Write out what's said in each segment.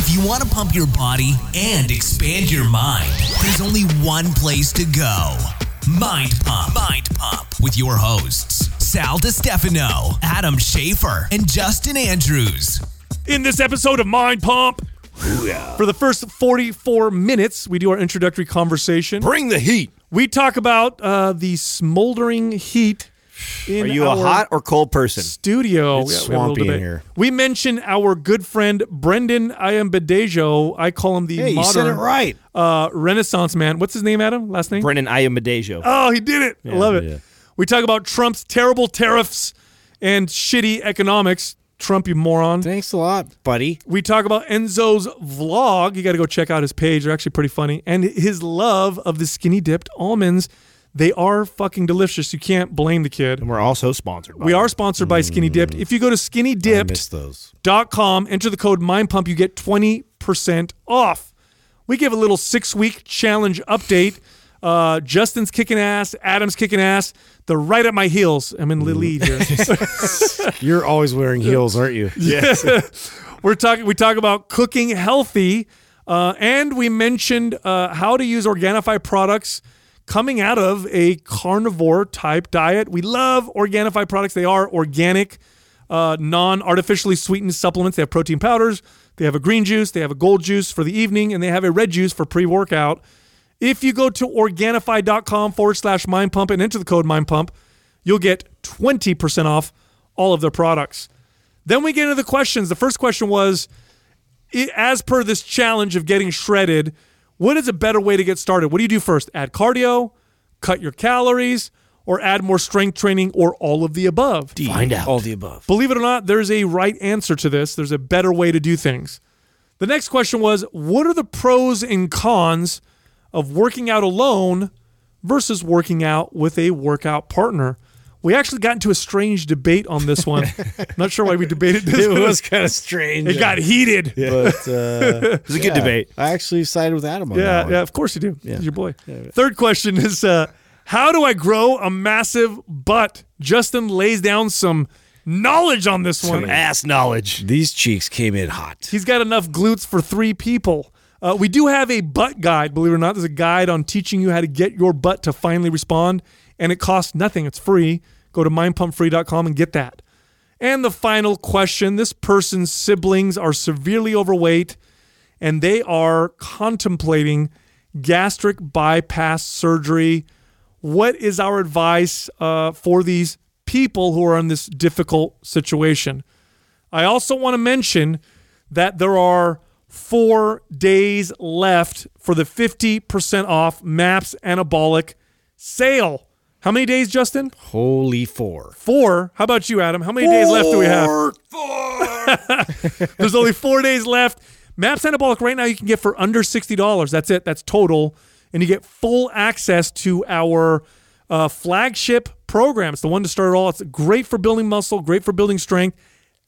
If you want to pump your body and expand your mind, there's only one place to go Mind Pump. Mind Pump with your hosts, Sal DiStefano, Adam Schafer, and Justin Andrews. In this episode of Mind Pump, for the first 44 minutes, we do our introductory conversation. Bring the heat. We talk about uh, the smoldering heat in Are you a hot or cold person? studio. It's we have a little swampy in here. We mentioned our good friend Brendan Ayanbadejo. I call him the Hey, you modern said it right. uh, Renaissance man. What's his name, Adam? Last name? Brendan Ayanbadejo. Oh, he did it. I love it. yeah. We talk about Trump's terrible tariffs and shitty economics. Trump, you moron. Thanks a lot, buddy. We talk about Enzo's vlog. You got to go check out his page. They're actually pretty funny. And his love of the skinny dipped almonds. They are fucking delicious. You can't blame the kid. And we're also sponsored. By We are sponsored by Skinny Dipped. If you go to skinnydipped.com, enter the code MindPump, you get 20% off. We give a little six week challenge update. Uh, Justin's kicking ass. Adam's kicking ass. They're right at my heels. I'm in the lead here. You're always wearing heels, aren't you? Yes. We're talking. We talk about cooking healthy, uh, and we mentioned uh, how to use Organifi products coming out of a carnivore type diet. We love Organifi products. They are organic, uh, non-artificially sweetened supplements. They have protein powders. They have a green juice. They have a gold juice for the evening, and they have a red juice for pre-workout. If you go to Organifi.com forward slash Mind Pump and enter the code Mind Pump, you'll get 20% off all of their products. Then we get into the questions. The first question was as per this challenge of getting shredded, what is a better way to get started? What do you do first? Add cardio, cut your calories, or add more strength training, or all of the above? Find out. All the above. Believe it or not, there's a right answer to this. There's a better way to do things. The next question was what are the pros and cons of working out alone versus working out with a workout partner? We actually got into a strange debate on this one. I'm Not sure why we debated this. It was kind of strange. it got heated. Yeah, but uh, It was a good debate. I actually sided with Adam on yeah, that one. Yeah, of course you do. He's your boy. Third question is uh, how do I grow a massive butt? Justin lays down some knowledge on this one. Some ass knowledge. These cheeks came in hot. He's got enough glutes for three people. Uh, we do have a butt guide, believe it or not. There's a guide on teaching you how to get your butt to finally respond, and it costs nothing. It's free. Go to mindpumpfree.com and get that. And the final question this person's siblings are severely overweight and they are contemplating gastric bypass surgery. What is our advice uh, for these people who are in this difficult situation? I also want to mention that there are four days left for the 50% off MAPS Anabolic sale. How many days, Justin? Holy four. Four. How about you, Adam? How many days left do we have? Four. There's only four days left. Maps Anabolic right now you can get for under $60. That's it. That's total. And you get full access to our uh, flagship program. It's the one to start it all. It's great for building muscle, great for building strength,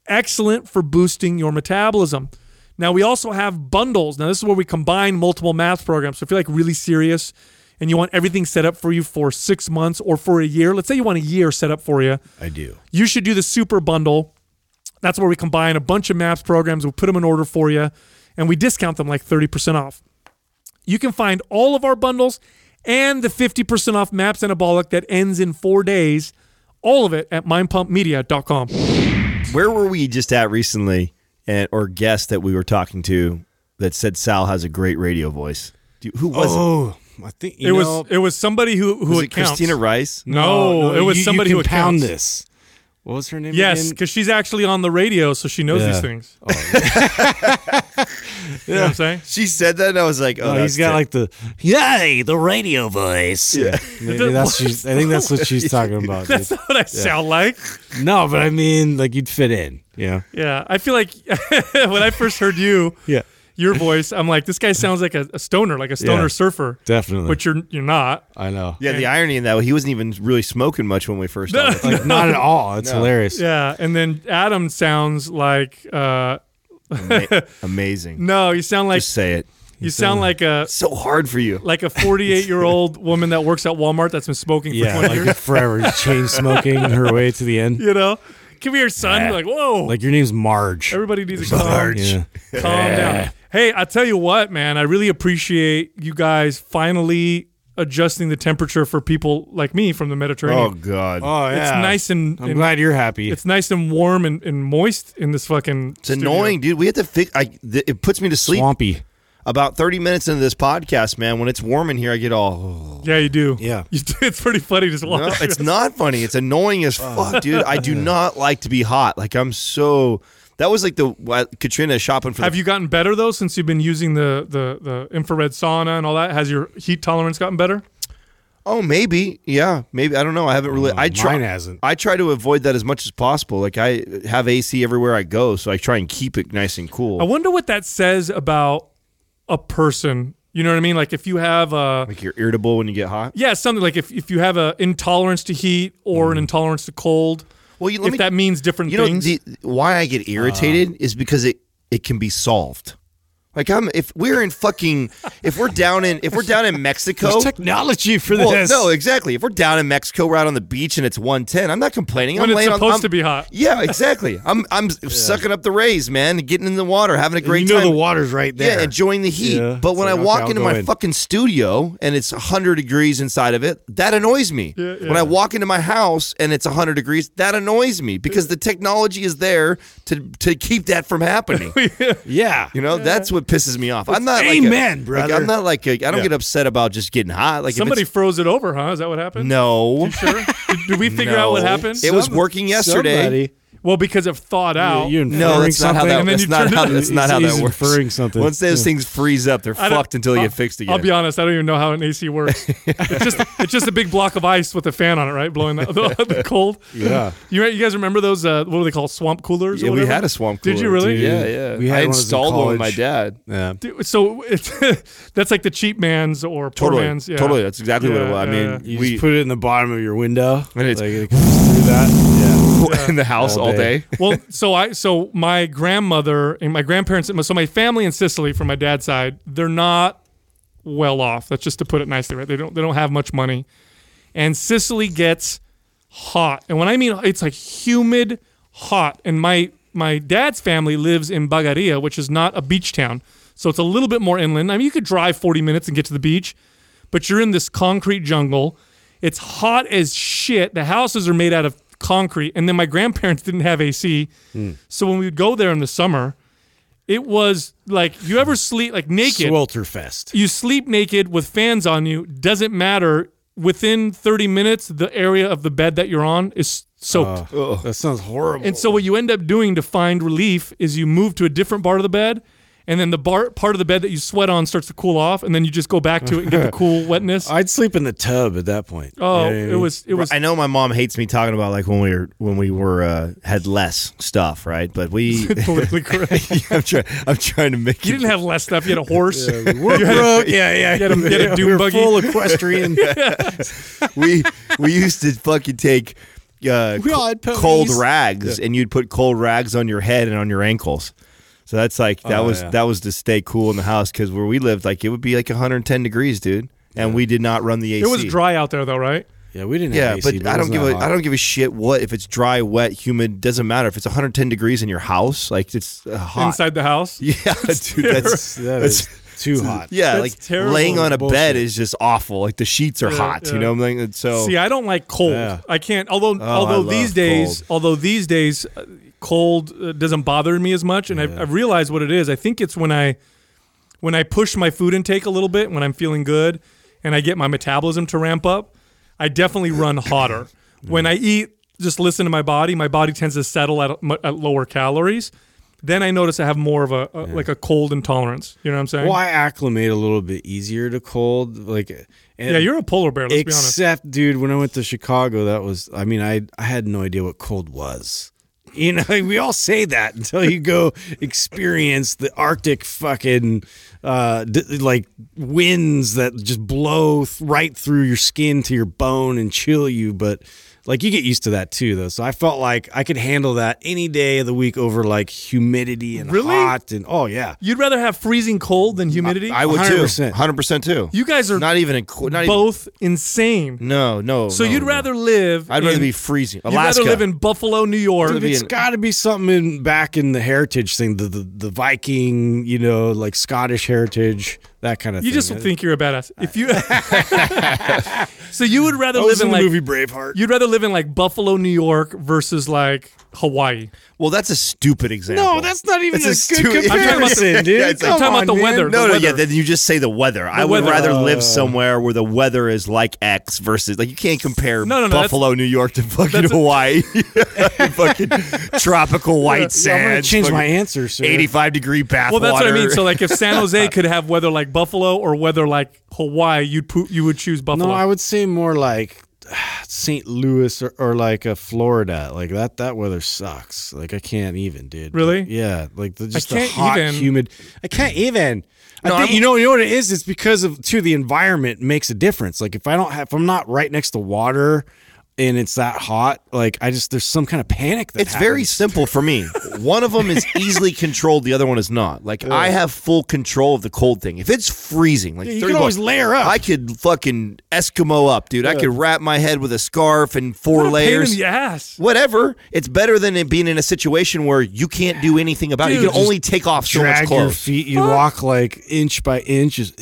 excellent for boosting your metabolism. Now, we also have bundles. Now, this is where we combine multiple maps programs. So if you're like really serious and you want everything set up for you for six months or for a year, let's say you want a year set up for you, I do. you should do the super bundle. That's where we combine a bunch of maps programs. We put them in order for you, and we discount them like 30% off. You can find all of our bundles and the 50% off Maps Anabolic that ends in four days, all of it at mindpumpmedia.com. Where were we just at recently, and or guest that we were talking to that said Sal has a great radio voice? Do who was it? Oh, I think you It was it was somebody who who Was it accounts. Christina Rice? No, it was you- somebody you who can pound this. What was her name? Yes, because she's actually on the radio, so she knows Yeah. these things. Oh, you know what I'm saying? She said that, and I was like, "Oh, Oh, that's he's got ter- like the yay, the radio voice. Yeah, maybe that's she's, I think that's what she's talking about. dude. That's not what I sound like. No, but I mean, like you'd fit in. Yeah, Yeah, I feel like when I first heard you, yeah, your voice, I'm like, this guy sounds like a, a stoner, like a stoner Yeah. surfer, definitely. which you're you're not. I know. Yeah, the irony in that he wasn't even really smoking much when we first No. started. Like not at all. It's No. hilarious. Yeah, and then Adam sounds like uh Ama- amazing. no, you sound like Just say it. you sound like a So hard for you. like a 48 year old woman that works at Walmart that's been smoking for Yeah, 20 like years. forever chain smoking her way to the end. You know, come here, son. Yeah. Like, whoa, Like your name's Marge. everybody needs to calm, Marge. Yeah. calm down. Hey, I tell you what, man, I really appreciate you guys finally adjusting the temperature for people like me from the Mediterranean. Oh God. Oh yeah, It's nice and, I'm and- glad you're happy. it's nice and warm and, and moist in this fucking. it's annoying, dude. We have to fix. I th- it puts me to sleep. swampy. About thirty minutes into this podcast, man. When it's warm in here, I get all. Oh. Yeah, you do. Yeah. You do. it's pretty funny just No, it's not funny. It's annoying as oh. fuck, dude. I do not like to be hot. Like I'm so. That was like the what, Katrina shopping for. Have the, you gotten better though since you've been using the, the the infrared sauna and all that? Has your heat tolerance gotten better? Oh, maybe. Yeah, maybe. I don't know. I haven't really. Oh, I try. Mine hasn't. I try to avoid that as much as possible. Like I have AC everywhere I go, so I try and keep it nice and cool. I wonder what that says about a person. You know what I mean? Like if you have a like you're irritable when you get hot. yeah, something like if, if you have a intolerance to heat or an mm. intolerance to cold. Well, you, if me, that means different you know things. the, why I get irritated ah. is because it it can be solved. Like I'm if we're in fucking if we're down in if we're down in Mexico. There's technology for well, this. no, exactly. If we're down in Mexico, we're out on the beach and it's 110. I'm not complaining. when I'm it's supposed on, I'm- to be hot. Yeah, exactly. I'm I'm sucking up the rays, man, getting in the water, having a great you know time. the water's right there. Yeah, enjoying the heat. Yeah, but when it's I walk okay, into my in. fucking studio and it's 100 degrees inside of it, that annoys me. Yeah, When I walk into my house and it's 100 degrees, that annoys me because the technology is there to to keep that from happening. yeah. You know, that's what pisses me off. I'm not Amen, like a, like, brother. I'm not like a, I don't Yeah. get upset about just getting hot. Like if Somebody it's- froze it over, huh? Is that what happened? no. Sure. did, did we figure out what No. happened? It was working yesterday. Somebody. Well, because of thawed out. You, you No, inferring that's not how something? that. and then That's you not turned how. it- That's not how He's that works. inferring something. Once those things freeze up, they're fucked until you I'll- get fixed again. I'll be honest, I don't even know how an AC works. it's just it's just a big block of ice with a fan on it, right, blowing the, the, the cold. Yeah. You you guys remember those? Uh, what do they call swamp coolers? or yeah, we had a swamp cooler. Did you really? Dude. Yeah, yeah. We had I one in installed one with my dad. Yeah. Dude, So it's that's like the cheap man's or poor Totally, man's. Yeah. totally. That's exactly what it was. I mean, You we just put it in the bottom of your window. And it's- like it comes through that. in the house all, All day. day. well, so I so my grandmother and my grandparents, so my family in Sicily from my dad's side, they're not well off. That's just to put it nicely, right? They don't they don't have much money, and Sicily gets hot, and when I mean it's like humid, hot, and my my dad's family lives in Bagheria, which is not a beach town, so it's a little bit more inland. I mean, you could drive forty minutes and get to the beach, but you're in this concrete jungle. It's hot as shit. The houses are made out of concrete, and then my grandparents didn't have AC, hmm. so when we would go there in the summer, it was like you ever sleep like naked. Swelterfest. you sleep naked with fans on you. Doesn't matter. Within 30 minutes, the area of the bed that you're on is soaked. Uh, that sounds horrible. And so what you end up doing to find relief is you move to a different part of the bed, and then the bar, part of the bed that you sweat on starts to cool off, and then you just go back to it and get the cool wetness. I'd sleep in the tub at that point. oh, You know what I it was it was I know my mom hates me talking about like when we were when we were uh, had less stuff, right? But we, politically correct. I'm trying, I'm trying to make You it. didn't have less stuff. You had a horse. We're broke. Yeah, yeah. You had a- you had a dune we were buggy. full equestrian. we we used to fucking take uh, We all had cold rags, and you'd put cold rags on your head and on your ankles. So that's like that Oh, was yeah. that was to stay cool in the house because where we lived, like it would be like 110 degrees, dude, and we did not run the AC. It was dry out there though, right? Yeah, we didn't. Yeah, have AC, but it I don't give that a hot. I don't give a shit what if it's dry, wet, humid. Doesn't matter if it's 110 degrees in your house. Like it's uh, hot. Inside the house. Yeah, dude, that's That that's is too hot. yeah. That's like terrible. laying on a Bullshit. bed is just awful. Like the sheets are Yeah, hot. yeah. You know, what I'm like, so See, I don't like cold. Yeah. I can't. Although, I although these days, cold. although these days, uh, cold uh, doesn't bother me as much, and I've, I've realized what it is. I think it's when I, when I push my food intake a little bit when I'm feeling good, and I get my metabolism to ramp up. I definitely run hotter. when I eat, just listen to my body. My body tends to settle at, at lower calories. Then I notice I have more of a, a like a cold intolerance. You know what I'm saying? Well, I acclimate a little bit easier to cold. Like, and Yeah, you're a polar bear. Let's be honest. except, dude, when I went to Chicago, that was. I mean, I I had no idea what cold was. You know, we all say that until you go experience the Arctic fucking uh d- like winds that just blow th- right through your skin to your bone and chill you. But like you get used to that too, though. So I felt like I could handle that any day of the week over like humidity and Really? hot and oh yeah. You'd rather have freezing cold than humidity. I would 100%. too. Hundred percent too. you guys are not even in, not even, both insane. No, no. So no, you'd no. rather live. I'd rather in- be freezing. You'd rather live in Buffalo, New York. Dude, be it's an- got to be something in, back in the heritage thing, the, the the Viking, you know, like Scottish heritage, that kind of You thing. just think you're a badass. If you, so you would rather I live in, in the like movie Braveheart. you'd rather live in like Buffalo, New York versus like Hawaii. Well, that's a stupid example. no, that's not even It's a, a good stu- I'm talking about the- comparison, dude. Yeah, it's like- I'm talking Come about the man. weather. No, the no, weather. yeah. Then you just say the weather. I would weather. rather live Uh. somewhere where the weather is like X versus like you can't compare No, no, no, Buffalo, New York to fucking that's a- Hawaii, fucking tropical white Yeah, I'm gonna change my answer, sir. Eighty-five degree bath Well, that's what I mean. So like, if San Jose could have weather like Buffalo or whether like Hawaii, you'd po- you would choose Buffalo. No, I would say more like St. Louis or, or like a Florida. Like that that weather sucks. Like I can't even, dude. Really? Yeah. Like the, just the can't hot, even. humid. I can't even. No, I think I'm- you know you know what it is. It's because of too the environment makes a difference. Like if I don't have, if I'm not right next to water. And it's that hot, like I just there's some kind of panic. That It's very simple for me. One of them is easily controlled. The other one is not. Like I have full control of the cold thing. If it's freezing, like Yeah, you can always bucks, layer up. I could fucking Eskimo up, dude. I could wrap my head with a scarf and four What a pain layers. in the ass. Whatever. It's better than it being in a situation where you can't do anything about it. You can only take off so much drag your feet. You walk like inch by inch. Just,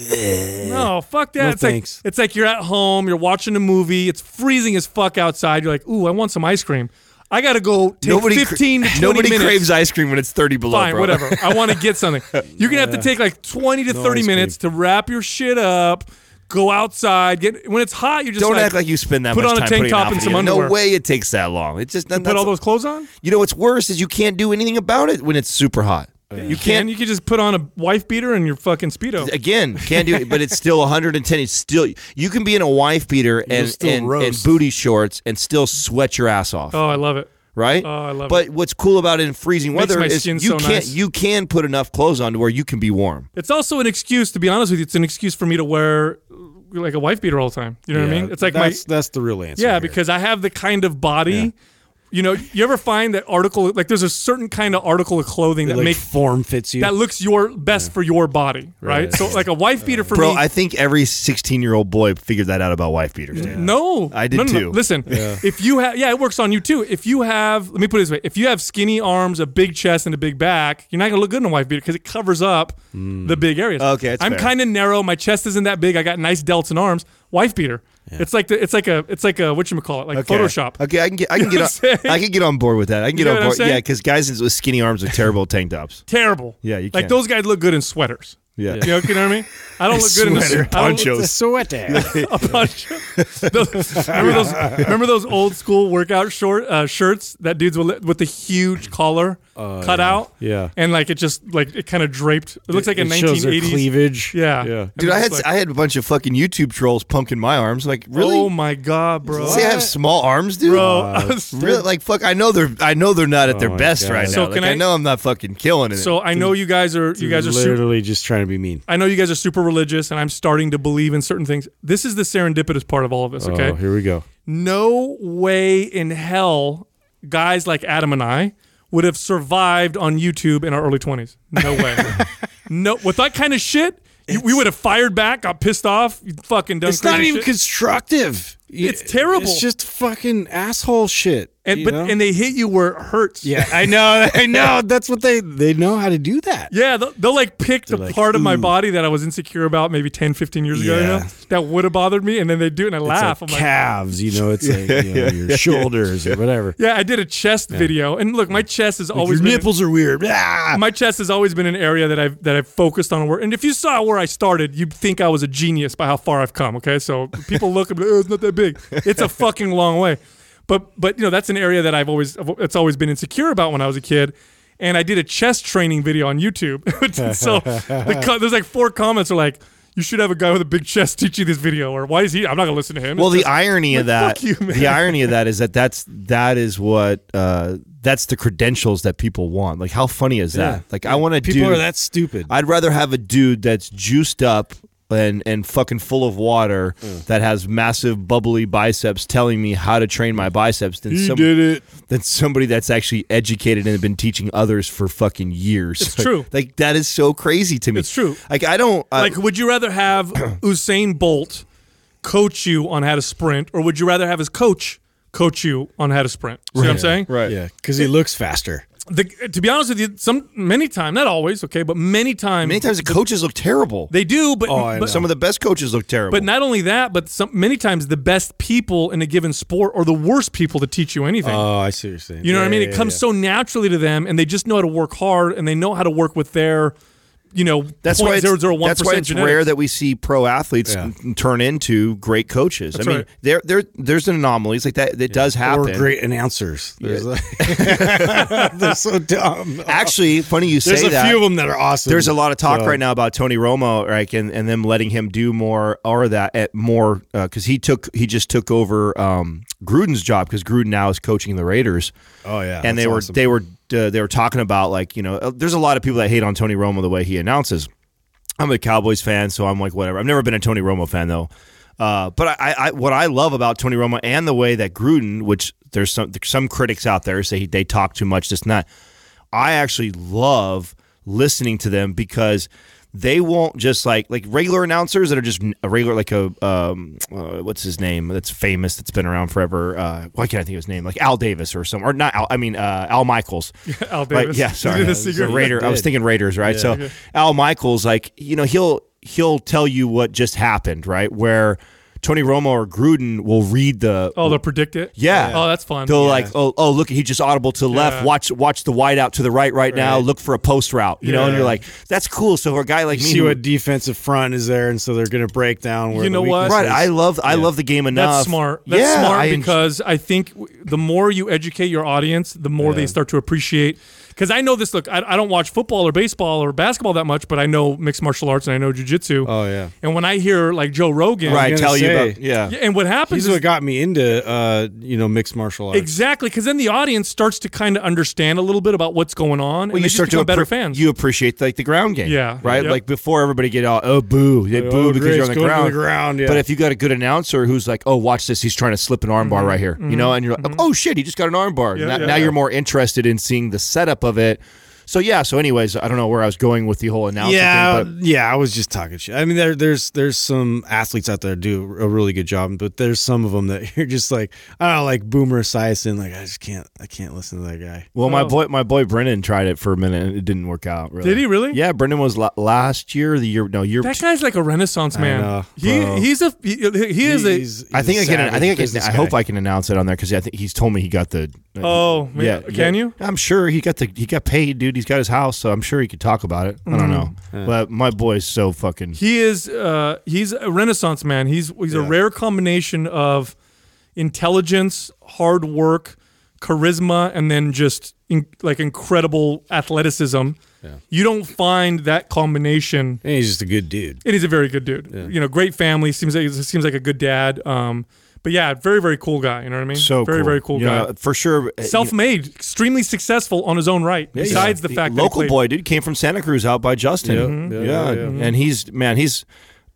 No, fuck that. No it's thanks. like it's like you're at home, you're watching a movie, it's freezing as fuck outside. You're like, ooh, I want some ice cream. I gotta go take Nobody, cra- 15 to 20 nobody minutes. craves ice cream when it's 30 below. Fine, bro. whatever. I want to get something. You're gonna have to take like 20 to 30 ice minutes to wrap your shit up, go outside. Get when it's hot, you're just Don't like, act like you spend that much. put much on a time tank putting top and some you. underwear. No way it takes that long. It's just that, put all those clothes on. You know what's worse is you can't do anything about it when it's super hot. You You can't. can. You can just put on a wife beater and your fucking speedo. Again, can't do it, but it's still 110. It's still you can be in a wife beater and still and, and booty shorts and still sweat your ass off, Oh, I love it. right? oh, I love it. But what's cool about it in freezing Makes weather is you so can't nice. you can put enough clothes on to where you can be warm. It's also an excuse, to be honest with you. It's an excuse for me to wear like a wife beater all the time. You know what I mean? It's like my that's, that's the real answer. Yeah, here. because I have the kind of body. You know, you ever find that article like there's a certain kind of article of clothing that like make form fits you. that looks your best for your body, right? Right. So like a wife beater for Bro, me. Bro, I think every 16 year old boy figured that out about wife beaters. dude. no, I did no, no, no. too. Listen, if you have, yeah, it works on you too. If you have, let me put it this way: if you have skinny arms, a big chest, and a big back, you're not gonna look good in a wife beater because it covers up the mm. big areas. Okay, that's I'm kind of narrow. My chest isn't that big. I got nice delts and arms. Wife beater. It's like the, it's like a, it's like a what you call it, like Okay. Photoshop. Okay, I can get I can You get on. I can get on board with that. I can get know on board. Yeah, because guys with skinny arms are terrible tank tops. Terrible. Yeah, you like those guys look good in sweaters. Yeah. You know, you know what I mean? I don't look good in a Sweater, I don't- ponchos. It's a sweater. a poncho. Those- remember those? Remember those old school workout short uh, shirts that dudes with with the huge collar cut out? Yeah. and like it just like it kind of draped. It looks like a it shows their 1980s. cleavage. Yeah. yeah. Dude, I had Like- I had a bunch of fucking YouTube trolls punking my arms. Like, really? Oh my god, bro! Say I have small arms, dude. bro, I was- Really? Like, fuck. I know they're I know they're not at their Oh my best God. right So now. can like, I, I- know I'm not fucking killing it. so I know you guys are you guys are super. literally just trying to be mean. I know you guys are super religious, and I'm starting to believe in certain things. This is the serendipitous part of all of this. Oh, okay, Oh, here we go. no way in hell guys like Adam and I would have survived on YouTube in our early 20s. No way. no, with that kind of shit, you, we would have fired back, got pissed off, fucking done It's not even shit. constructive. It's terrible. It's just fucking asshole shit. And you but know? and they hit you where it hurts. yeah, I know, I know. That's what they they know how to do that. Yeah, they'll, they'll like pick the like, part of my ooh. body that I was insecure about maybe 10, 15 years ago, you know, Yeah. that would have bothered me, and then they do it and I It's laugh. like I'm like, calves, you know. It's like you know, your shoulders or whatever. yeah, I did a chest video, and look, my chest has always your been nipples are weird. Ah! my chest has always been an area that I've that I've focused on. And if you saw where I started, you'd think I was a genius by how far I've come. Okay, so people look and be like, oh, it's not that big. It's a fucking long way. But but you know that's an area that I've always it's always been insecure about when I was a kid. And I did a chest training video on YouTube. so the co- there's like four comments are like. You should have a guy with a big chest teach you this video, or why is he? I'm not gonna listen to him. well, It's the just- irony of that, fuck you, man. the irony of that is that that's that is what uh, that's the credentials that people want. Like, how funny is that? Yeah. Like, I want to People do. are that stupid. I'd rather have a dude that's juiced up and and fucking full of water Mm. that has massive bubbly biceps telling me how to train my biceps than He some- did it. than somebody that's actually educated and been teaching others for fucking years. It's true. Like that is so crazy to me. It's true. Like I don't I- Like, would you rather have Usain Bolt coach you on how to sprint, or would you rather have his coach coach you on how to sprint? See what I'm saying? right. Yeah, because he looks faster. The, to be honest with you, some many times, not always, okay, but many times, Many times the coaches look terrible. they do. But, Oh, but. Some of the best coaches look terrible. But not only that, but some many times the best people in a given sport are the worst people to teach you anything. Oh, I see what you're saying. you know what I mean? yeah, it comes yeah. so naturally to them, and they just know how to work hard, and they know how to work with their, you know, that's why it's, that's why it's genetics. rare that we see pro athletes Yeah. turn into great coaches. That's I mean, right. there there there's anomalies like that. That does happen. Or great announcers. There's like, they're so dumb. Actually, funny you say There's a that. few of them that are awesome. There's a lot of talk So- right now about Tony Romo, right, and, and them letting him do more or that at more because he took he just took over um, Gruden's job because Gruden now is coaching the Raiders. Oh yeah, and they were awesome. they were uh, they were talking about like you know uh, there's a lot of people that hate on Tony Romo the way he announces. I'm a Cowboys fan, so I'm like whatever. I've never been a Tony Romo fan though. Uh, but I, I, what I love about Tony Romo and the way that Gruden, which there's some some critics out there say they talk too much, this and that. I actually love listening to them because they won't just like like regular announcers that are just a regular like a um uh, what's his name that's famous that's been around forever. Uh, why can't I think of his name? Like Al Davis or some or not Al. I mean uh, Al Michaels. Al Like, Davis. yeah, sorry. The Raider. I was thinking Raiders, right? so Al Michaels, like you know, he'll he'll tell you what just happened, right? Where Tony Romo or Gruden will read the Oh, they'll predict it. yeah. Oh, oh that's fun. They'll like, oh, oh, look, he just audible to the left. Yeah. Watch, watch the wide out to the right right now. Right. Look for a post route. You know, and you're like, that's cool. So for a guy like You me, see who- what defensive front is there, and so they're going to break down. Where You know the what? right? is. I love, I love the game enough. That's smart. That's yeah, smart I en- because I think the more you educate your audience, the more they start to appreciate. Because I know this. Look, I, I don't watch football or baseball or basketball that much, but I know mixed martial arts and I know jujitsu. Oh yeah, And when I hear like Joe Rogan, right. gonna Tell you about yeah. Yeah, and what happens he's is what got me into uh, you know mixed martial arts. exactly because then the audience starts to kind of understand a little bit about what's going on, Well, and you they just start to become better appre- fans. You appreciate like the ground game, Yeah. right? Yep. Like before everybody get all oh boo, they Oh, boo because Grace, you're on the ground. the ground, yeah. But if you got a good announcer who's like, oh, watch this, he's trying to slip an armbar right here, you know, and you're like, oh shit, he just got an armbar. Mm-hmm. Yeah, now yeah, now yeah. you're more interested in seeing the setup of it. So yeah. So anyways, I don't know where I was going with the whole announcing yeah, thing, but yeah, I was just talking shit. I mean, there, there's there's some athletes out there that do a really good job, but there's some of them that you're just like, I don't know, like Boomer Esiason. Like, I just can't, I can't listen to that guy. Well, my Oh. boy, my boy Brennan tried it for a minute and it didn't work out. Really. Did he really? Yeah, Brennan was la- last year, the year no year. that guy's like a renaissance man. know, he he's a he, he is a He's- he's I think a I can. I think I can. I hope. I can announce it on there because I think he's told me he got the. Uh, oh, man. Can you? I'm sure he got the. He got paid, dude. He's got his house, so I'm sure he could talk about it. I don't know, but my boy's so fucking. He is uh, he's a renaissance man. He's he's a rare combination of intelligence, hard work, charisma, and then just in, like incredible athleticism. You don't find that combination. And he's just a good dude. And he's a very good dude. You know, great family. Seems like seems like a good dad. Um, but yeah, very very cool guy. You know what I mean? So very cool. very cool You guy. know, for sure. uh, Self-made, extremely successful on his own right. besides the fact that he local boy, dude, came from Santa Cruz out by Justin. Yeah. Yeah, Yeah, yeah, yeah. and he's man, he's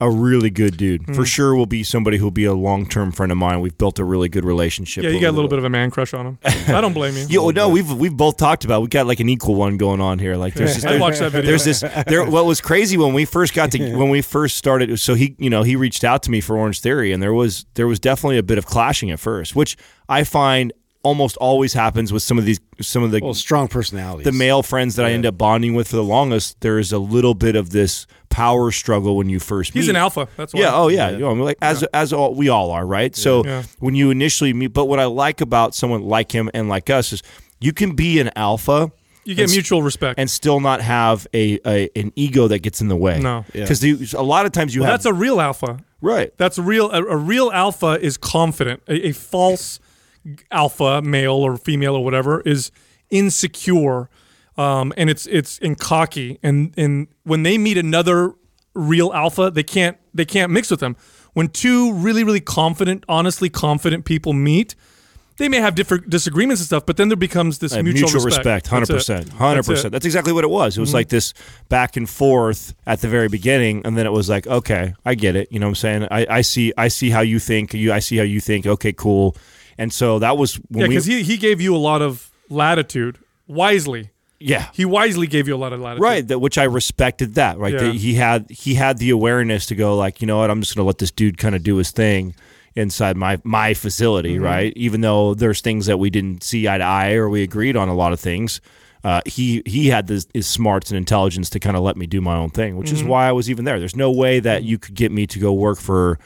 a really good dude. Mm-hmm. For sure, will be somebody who'll be a long term friend of mine. We've built a really good relationship. Yeah, you got a little bit of a man crush on him. I don't blame you. Yo, no, we've we've both talked about. We got like an equal one going on here. Like there's this, I watched that video. There's this. There. What was crazy when we first got to when we first started. So he, you know, he reached out to me for Orange Theory, and there was there was definitely a bit of clashing at first, which I find almost always happens with some of these some of the Well, strong personalities. the male friends that I end up bonding with for the longest. There is a little bit of this power struggle when you first meet. He's an alpha. That's why. Yeah. Oh, yeah. You know, I mean, like as as all, we all are, right? So Yeah. when you initially meet, but what I like about someone like him and like us is you can be an alpha You get and mutual respect. and still not have a, a an ego that gets in the way. No. Yeah. because a lot of times you Well, have that's a real alpha. right. That's a real a, a real alpha is confident. A, a false alpha male or female or whatever is insecure, um, and it's it's in cocky. And and when they meet another real alpha, they can't they can't mix with them. When two really really confident, honestly confident people meet, they may have different disagreements and stuff, but then there becomes this Uh, mutual, respect, Hundred percent, hundred. Mm-hmm. percent. That's exactly what it was. It was like this back and forth at the very beginning, and then it was like, okay, I get it. You know what I'm saying? I, I see, I see how you think. You, I see how you think. Okay, cool. And so that was when Yeah, we, because he, he gave you a lot of latitude wisely. yeah, He wisely gave you a lot of latitude. right. That which I respected that. Right, Yeah. that he had he had the awareness to go like, you know what, I'm just going to let this dude kind of do his thing inside my my facility. Mm-hmm. Right, even though there's things that we didn't see eye to eye or we agreed on a lot of things. Uh, he he had this, his smarts and intelligence to kind of let me do my own thing, which Mm-hmm. is why I was even there. There's no way that you could get me to go work for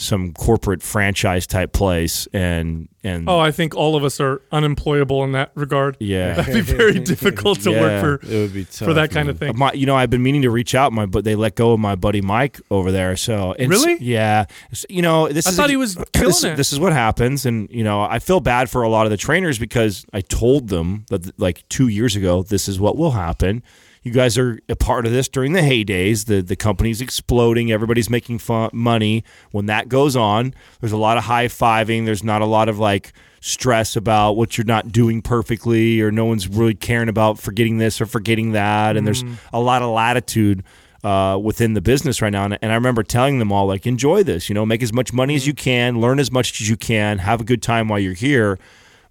some corporate franchise type place and and Oh, I think all of us are unemployable in that regard. yeah. That'd be very difficult to Yeah. work It would be tough for for that kind man. of thing. My, you know, I've been meaning to reach out, my but they let go of my buddy Mike over there. So it's- Really? yeah. S- You know, this I is thought he was killing this, it. This is what happens, and you know, I feel bad for a lot of the trainers because I told them that like two years ago, this is what will happen. You guys are a part of this during the heydays. The the company's exploding. Everybody's making fun, money. When that goes on, there's a lot of high fiving. There's not a lot of like stress about what you're not doing perfectly, or no one's really caring about forgetting this or forgetting that. And there's a lot of latitude uh, within the business right now. And, and I remember telling them all, like, enjoy this, you know, make as much money as you can, learn as much as you can, have a good time while you're here.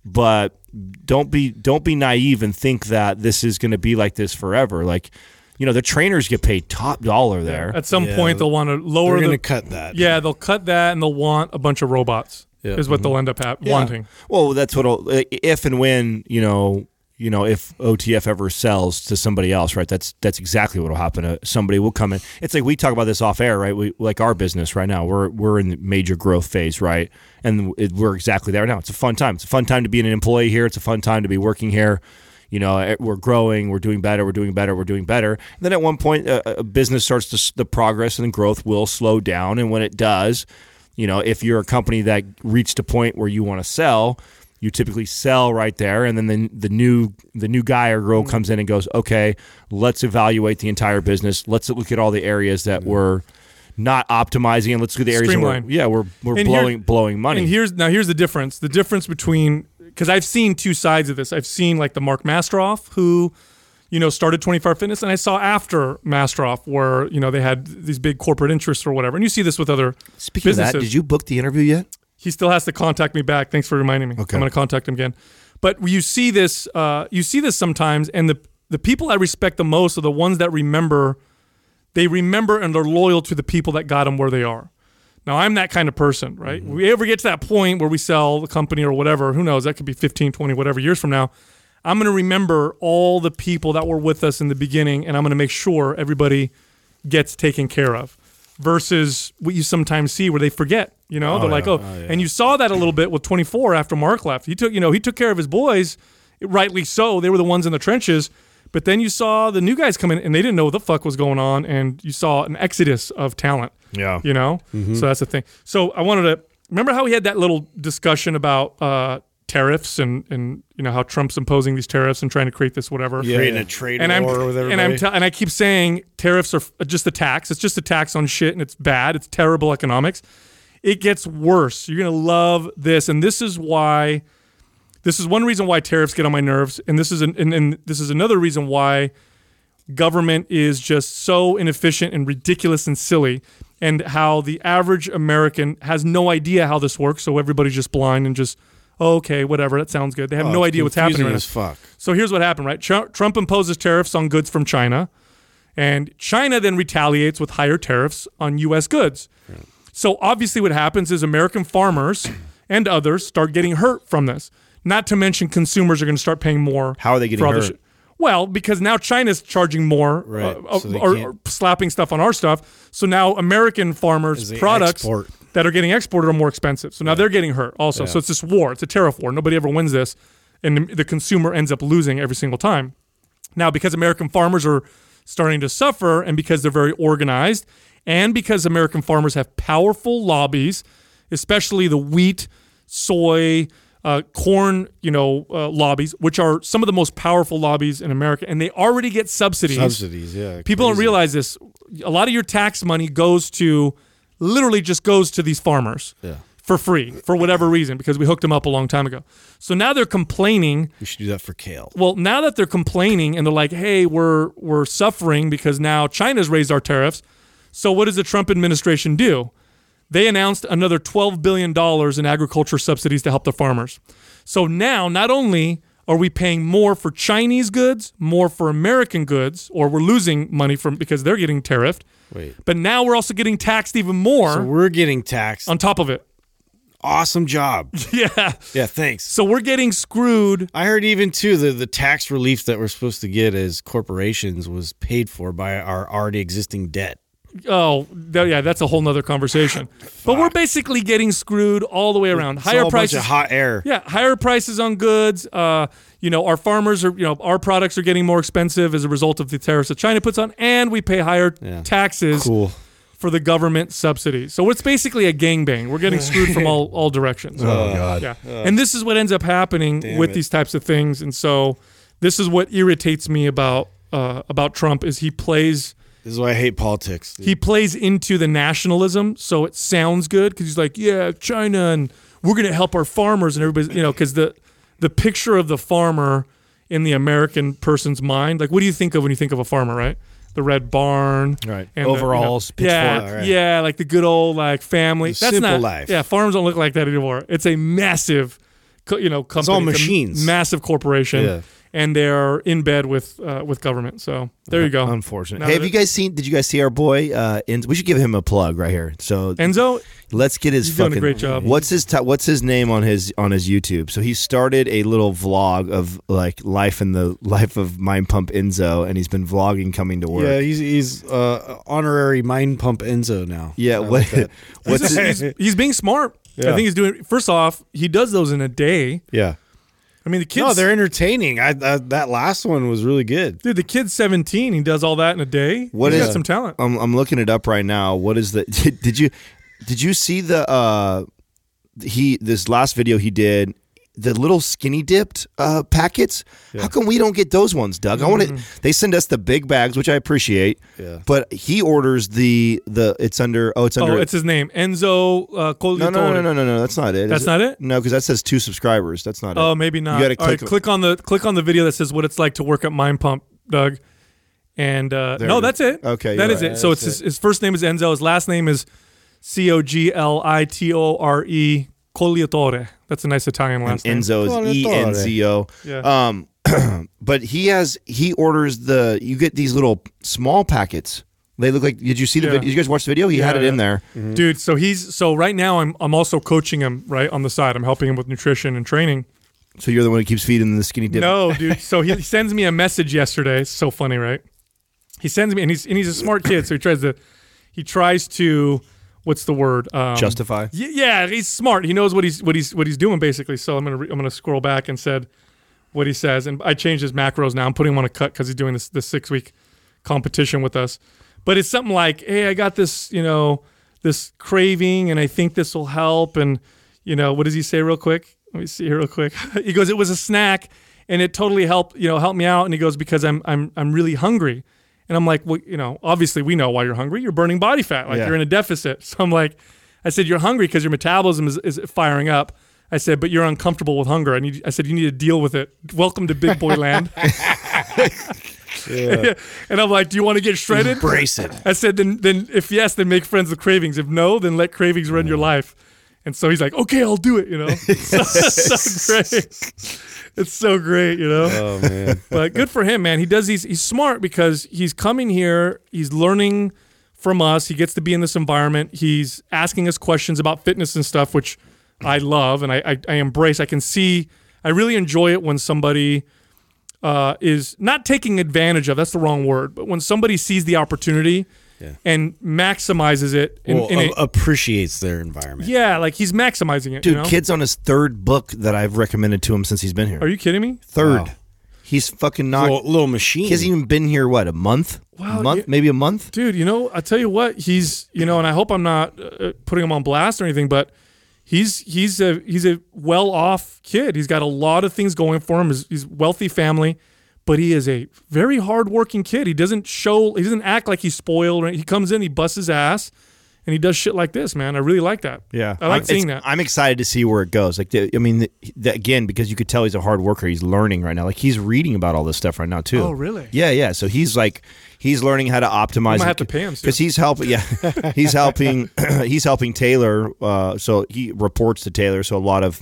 But don't be don't be naive and think that this is going to be like this forever. Like, you know, the trainers get paid top dollar there. At some Yeah, point, they'll want to lower We're the. gonna cut that. yeah, they'll cut that and they'll want a bunch of robots. Yeah. Is what they'll mm-hmm. end up ha- Yeah. wanting. Well, that's what if and when you know you know if OTF ever sells to somebody else, right? That's that's exactly what will happen. Uh, somebody will come in. It's like we talk about this off air, right? We like our business right now. We're we're in major growth phase, right? And it, we're exactly there now. It's a fun time. It's a fun time to be an employee here. It's a fun time to be working here. You know, eh, we're growing, we're doing better, we're doing better, we're doing better. And then at one point, uh, a business starts to the progress and growth will slow down. And when it does, you know, if you're a company that reached a point where you want to sell, you typically sell right there, and then the, the new the new guy or girl mm. comes in and goes, okay, let's evaluate the entire business. Let's look at all the areas that we're not optimizing, and let's look at the areas where Streamline. yeah we're we're And here- blowing blowing money. And here's now here's the difference. The difference between because I've seen two sides of this. I've seen like the Mark Mastrov who, you know, started 24 Fitness, and I saw after Mastrov where you know they had these big corporate interests or whatever. And you see this with other Speaking businesses. of that, did you book the interview yet? He still has to contact me back. Thanks for reminding me. Okay. I'm going to contact him again. But you see this, uh, you see this sometimes, and the the people I respect the most are the ones that remember. They remember and they're loyal to the people that got them where they are. Now I'm that kind of person, right? We ever get to that point where we sell the company or whatever, who knows? That could be 15, 20, whatever years from now. I'm going to remember all the people that were with us in the beginning, and I'm going to make sure everybody gets taken care of. Versus what you sometimes see where they forget, you know, they're like, oh, and you saw that a little bit with 24 after Mark left. He took, you know, he took care of his boys, rightly so. They were the ones in the trenches. But then you saw the new guys come in, and they didn't know what the fuck was going on, and you saw an exodus of talent. Yeah. You know, so that's the thing. So I wanted to remember how we had that little discussion about uh, tariffs and and you know how Trump's imposing these tariffs and trying to create this whatever. Yeah, creating yeah. a trade And I'm war with everybody. and I'm te- and I keep saying tariffs are f- uh, just a tax. It's just a tax on shit, and it's bad. It's terrible economics. It gets worse. You're gonna love this, and this is why. This is one reason why tariffs get on my nerves, and this is an, and, and this is another reason why government is just so inefficient and ridiculous and silly, and how the average American has no idea how this works. So everybody's just blind and just okay, whatever. That sounds good. They have Oh, no idea what's happening. Right as fuck. So here's what happened, right? Tr- Trump imposes tariffs on goods from China, and China then retaliates with higher tariffs on U.S. goods. So obviously, what happens is American farmers and others start getting hurt from this. Not to mention, consumers are going to start paying more. How are they getting hurt? Well, because now China's charging more, Right, uh, so or, or slapping stuff on our stuff. So now American farmers' products export. That are getting exported are more expensive. So now they're getting hurt also. So it's this war. It's a tariff war. Nobody ever wins this, and the- the consumer ends up losing every single time. Now, because American farmers are starting to suffer, and because they're very organized, and because American farmers have powerful lobbies, especially the wheat, soy, uh, corn, you know, uh, lobbies, which are some of the most powerful lobbies in America, and they already get subsidies. Subsidies, yeah. People don't realize this. A lot of your tax money goes to, literally, just goes to these farmers. Yeah. for free for whatever reason because we hooked them up a long time ago. So now they're complaining. We should do that for kale. Well, now that they're complaining and they're like, "Hey, we're we're suffering because now China's raised our tariffs." So what does the Trump administration do? They announced another 12 billion dollars in agriculture subsidies to help the farmers. So now not only are we paying more for Chinese goods, more for American goods, or we're losing money from because they're getting tariffed, Wait. but now we're also getting taxed even more So we're getting taxed. on top of it. awesome job. Yeah. Yeah, thanks. So we're getting screwed. I heard even too the the tax relief that we're supposed to get as corporations was paid for by our already existing debt. Oh, th- yeah, that's a whole nother conversation. but we're basically getting screwed all the way around. It's Higher all a bunch prices. of hot air. Yeah, higher prices on goods. Uh, you know, our farmers are, you know, our products are getting more expensive as a result of the tariffs that China puts on, and we pay higher Yeah. taxes Cool. for the government subsidies. So it's basically a gangbang. We're getting screwed from all, all directions. Oh God. Yeah. and this is what ends up happening Damn with it. these types of things. And so this is what irritates me about uh, about Trump is he plays This is why I hate politics. he plays into the nationalism so it sounds good because he's like yeah china and we're going to help our farmers and everybody you know because the the picture of the farmer in the american person's mind like what do you think of when you think of a farmer right the red barn Right. and the, you know- Overalls, yeah right. yeah like the good old like family The that's simple not life. yeah farms don't look like that anymore it's a massive you know company all a machines. massive corporation Yeah. And they're in bed with uh, with government so there you go Unfortunate. Now Hey, have you guys seen? Did you guys see our boy? Uh, Enzo? We should give him a plug right here. So enzo let's get his He's doing a fucking. great job. What's his ti- What's his name on his on his YouTube? So he started a little vlog of like life in the life of Mind Pump Enzo, and he's been vlogging coming to work. Yeah, he's he's uh, honorary mind pump Enzo now. Yeah, what, like that. what's his, he's, he's being smart. I think he's doing. First off, he does those in a day. yeah. I mean, the kid's No, they're entertaining. I, I that last one was really good. dude. The kid's seventeen. He does all that in a day. What He's is- got some talent? I'm, I'm looking it up right now. What is the? Did, did you did you see the uh he this last video he did the little skinny dipped uh packets? How come we don't get those ones, Doug? I want to. They send us the big bags, which I appreciate. Yeah. But he orders the the it's under oh it's under. Oh, it's his name, Enzo uh, no, no no no no no that's not it. Is That's not it? No, because that says two subscribers. That's not Oh, it. Oh, maybe not. You got to All right, click. click on the click on the video that says what it's like to work at Mind Pump, Doug. And uh, no, it is. that's it. Okay, that right. it. So it's his, his first name is Enzo. His last name is C O G L I T O R E Coglitore. That's a nice Italian last name. Enzo is E N Z O. Yeah. Um, but he has he orders the you get these little small packets. They look like. Did you see the Yeah. video? Did you guys watch the video? He had Yeah, it in yeah. there. dude so he's so right now i'm i'm also coaching him right on the side i'm helping him with nutrition and training So you're the one who keeps feeding the skinny dip. no dude so he sends me a message yesterday it's so funny right he sends me and he's and he's a smart kid so he tries to he tries to what's the word um, Justify. y- yeah he's smart. He knows what he's what he's what he's doing basically. So i'm gonna re- i'm gonna scroll back and said what he says. And i changed his macros now. I'm putting him on a cut because he's doing this this six week competition with us. But it's something like hey i got this you know this craving and i think this will help. And you know what does he say real quick? Let me see here real quick. He goes it was a snack and it totally helped you know helped me out. And he goes because i'm i'm i'm really hungry and i'm like well you know obviously we know why you're hungry you're burning body fat like Yeah. you're in a deficit so i'm like i said you're hungry because your metabolism is, is firing up I said, but you're uncomfortable with hunger. I need. I said you need to deal with it. Welcome to big boy land. Yeah. and I'm like, do you want to get shredded? Embrace it. I said, then, then if yes, then make friends with cravings. If no, then let cravings run your life. And so he's like, okay, I'll do it. You know, so, so great. It's so great, you know. Oh man. But good for him, man. He does these. He's smart because he's coming here. He's learning from us. He gets to be in this environment. He's asking us questions about fitness and stuff, which I love and I, I, I embrace. I can see. I really enjoy it when somebody uh, is not taking advantage of. That's the wrong word. But when somebody sees the opportunity Yeah. and maximizes it. In, well, in a, a- appreciates their environment. yeah, like he's maximizing it. Dude, you know? kid's on his third book that I've recommended to him since he's been here. Are you kidding me? third? Wow. He's fucking not. Little, little machine. he hasn't even been here. What a month? Wow, month? yeah. Maybe a month. dude you know i tell you what he's you know and i hope i'm not uh, putting him on blast or anything but he's he's a he's a well off kid he's got a lot of things going for him he's, he's wealthy family but he is a very hard working kid he doesn't show he doesn't act like he's spoiled or he comes in he busts his ass and he does shit like this, man. I really like that. Yeah, I like I'm, seeing that. I'm excited to see where it goes. Like, the, I mean, the, the, again, because you could tell he's a hard worker. He's learning right now. Like, he's reading about all this stuff right now too. Oh, really? Yeah, yeah. So he's like, he's learning how to optimize. might have to pay him because he's helping. Yeah, he's helping. he's helping Taylor. Uh, so he reports to Taylor. So a lot of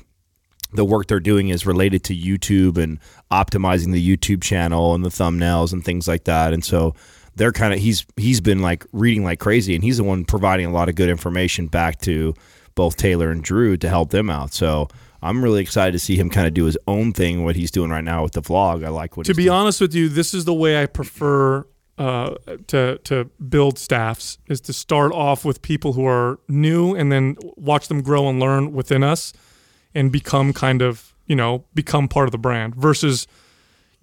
the work they're doing is related to YouTube and optimizing the YouTube channel and the thumbnails and things like that. And so they're kind of he's he's been like reading like crazy, and he's the one providing a lot of good information back to both Taylor and Drew to help them out. So. I'm really excited to see him kind of do his own thing, what he's doing right now with the vlog. I like what to be doing. honest with you, this is the way I prefer uh, to to build staffs is to start off with people who are new and then watch them grow and learn within us and become kind of you know become part of the brand versus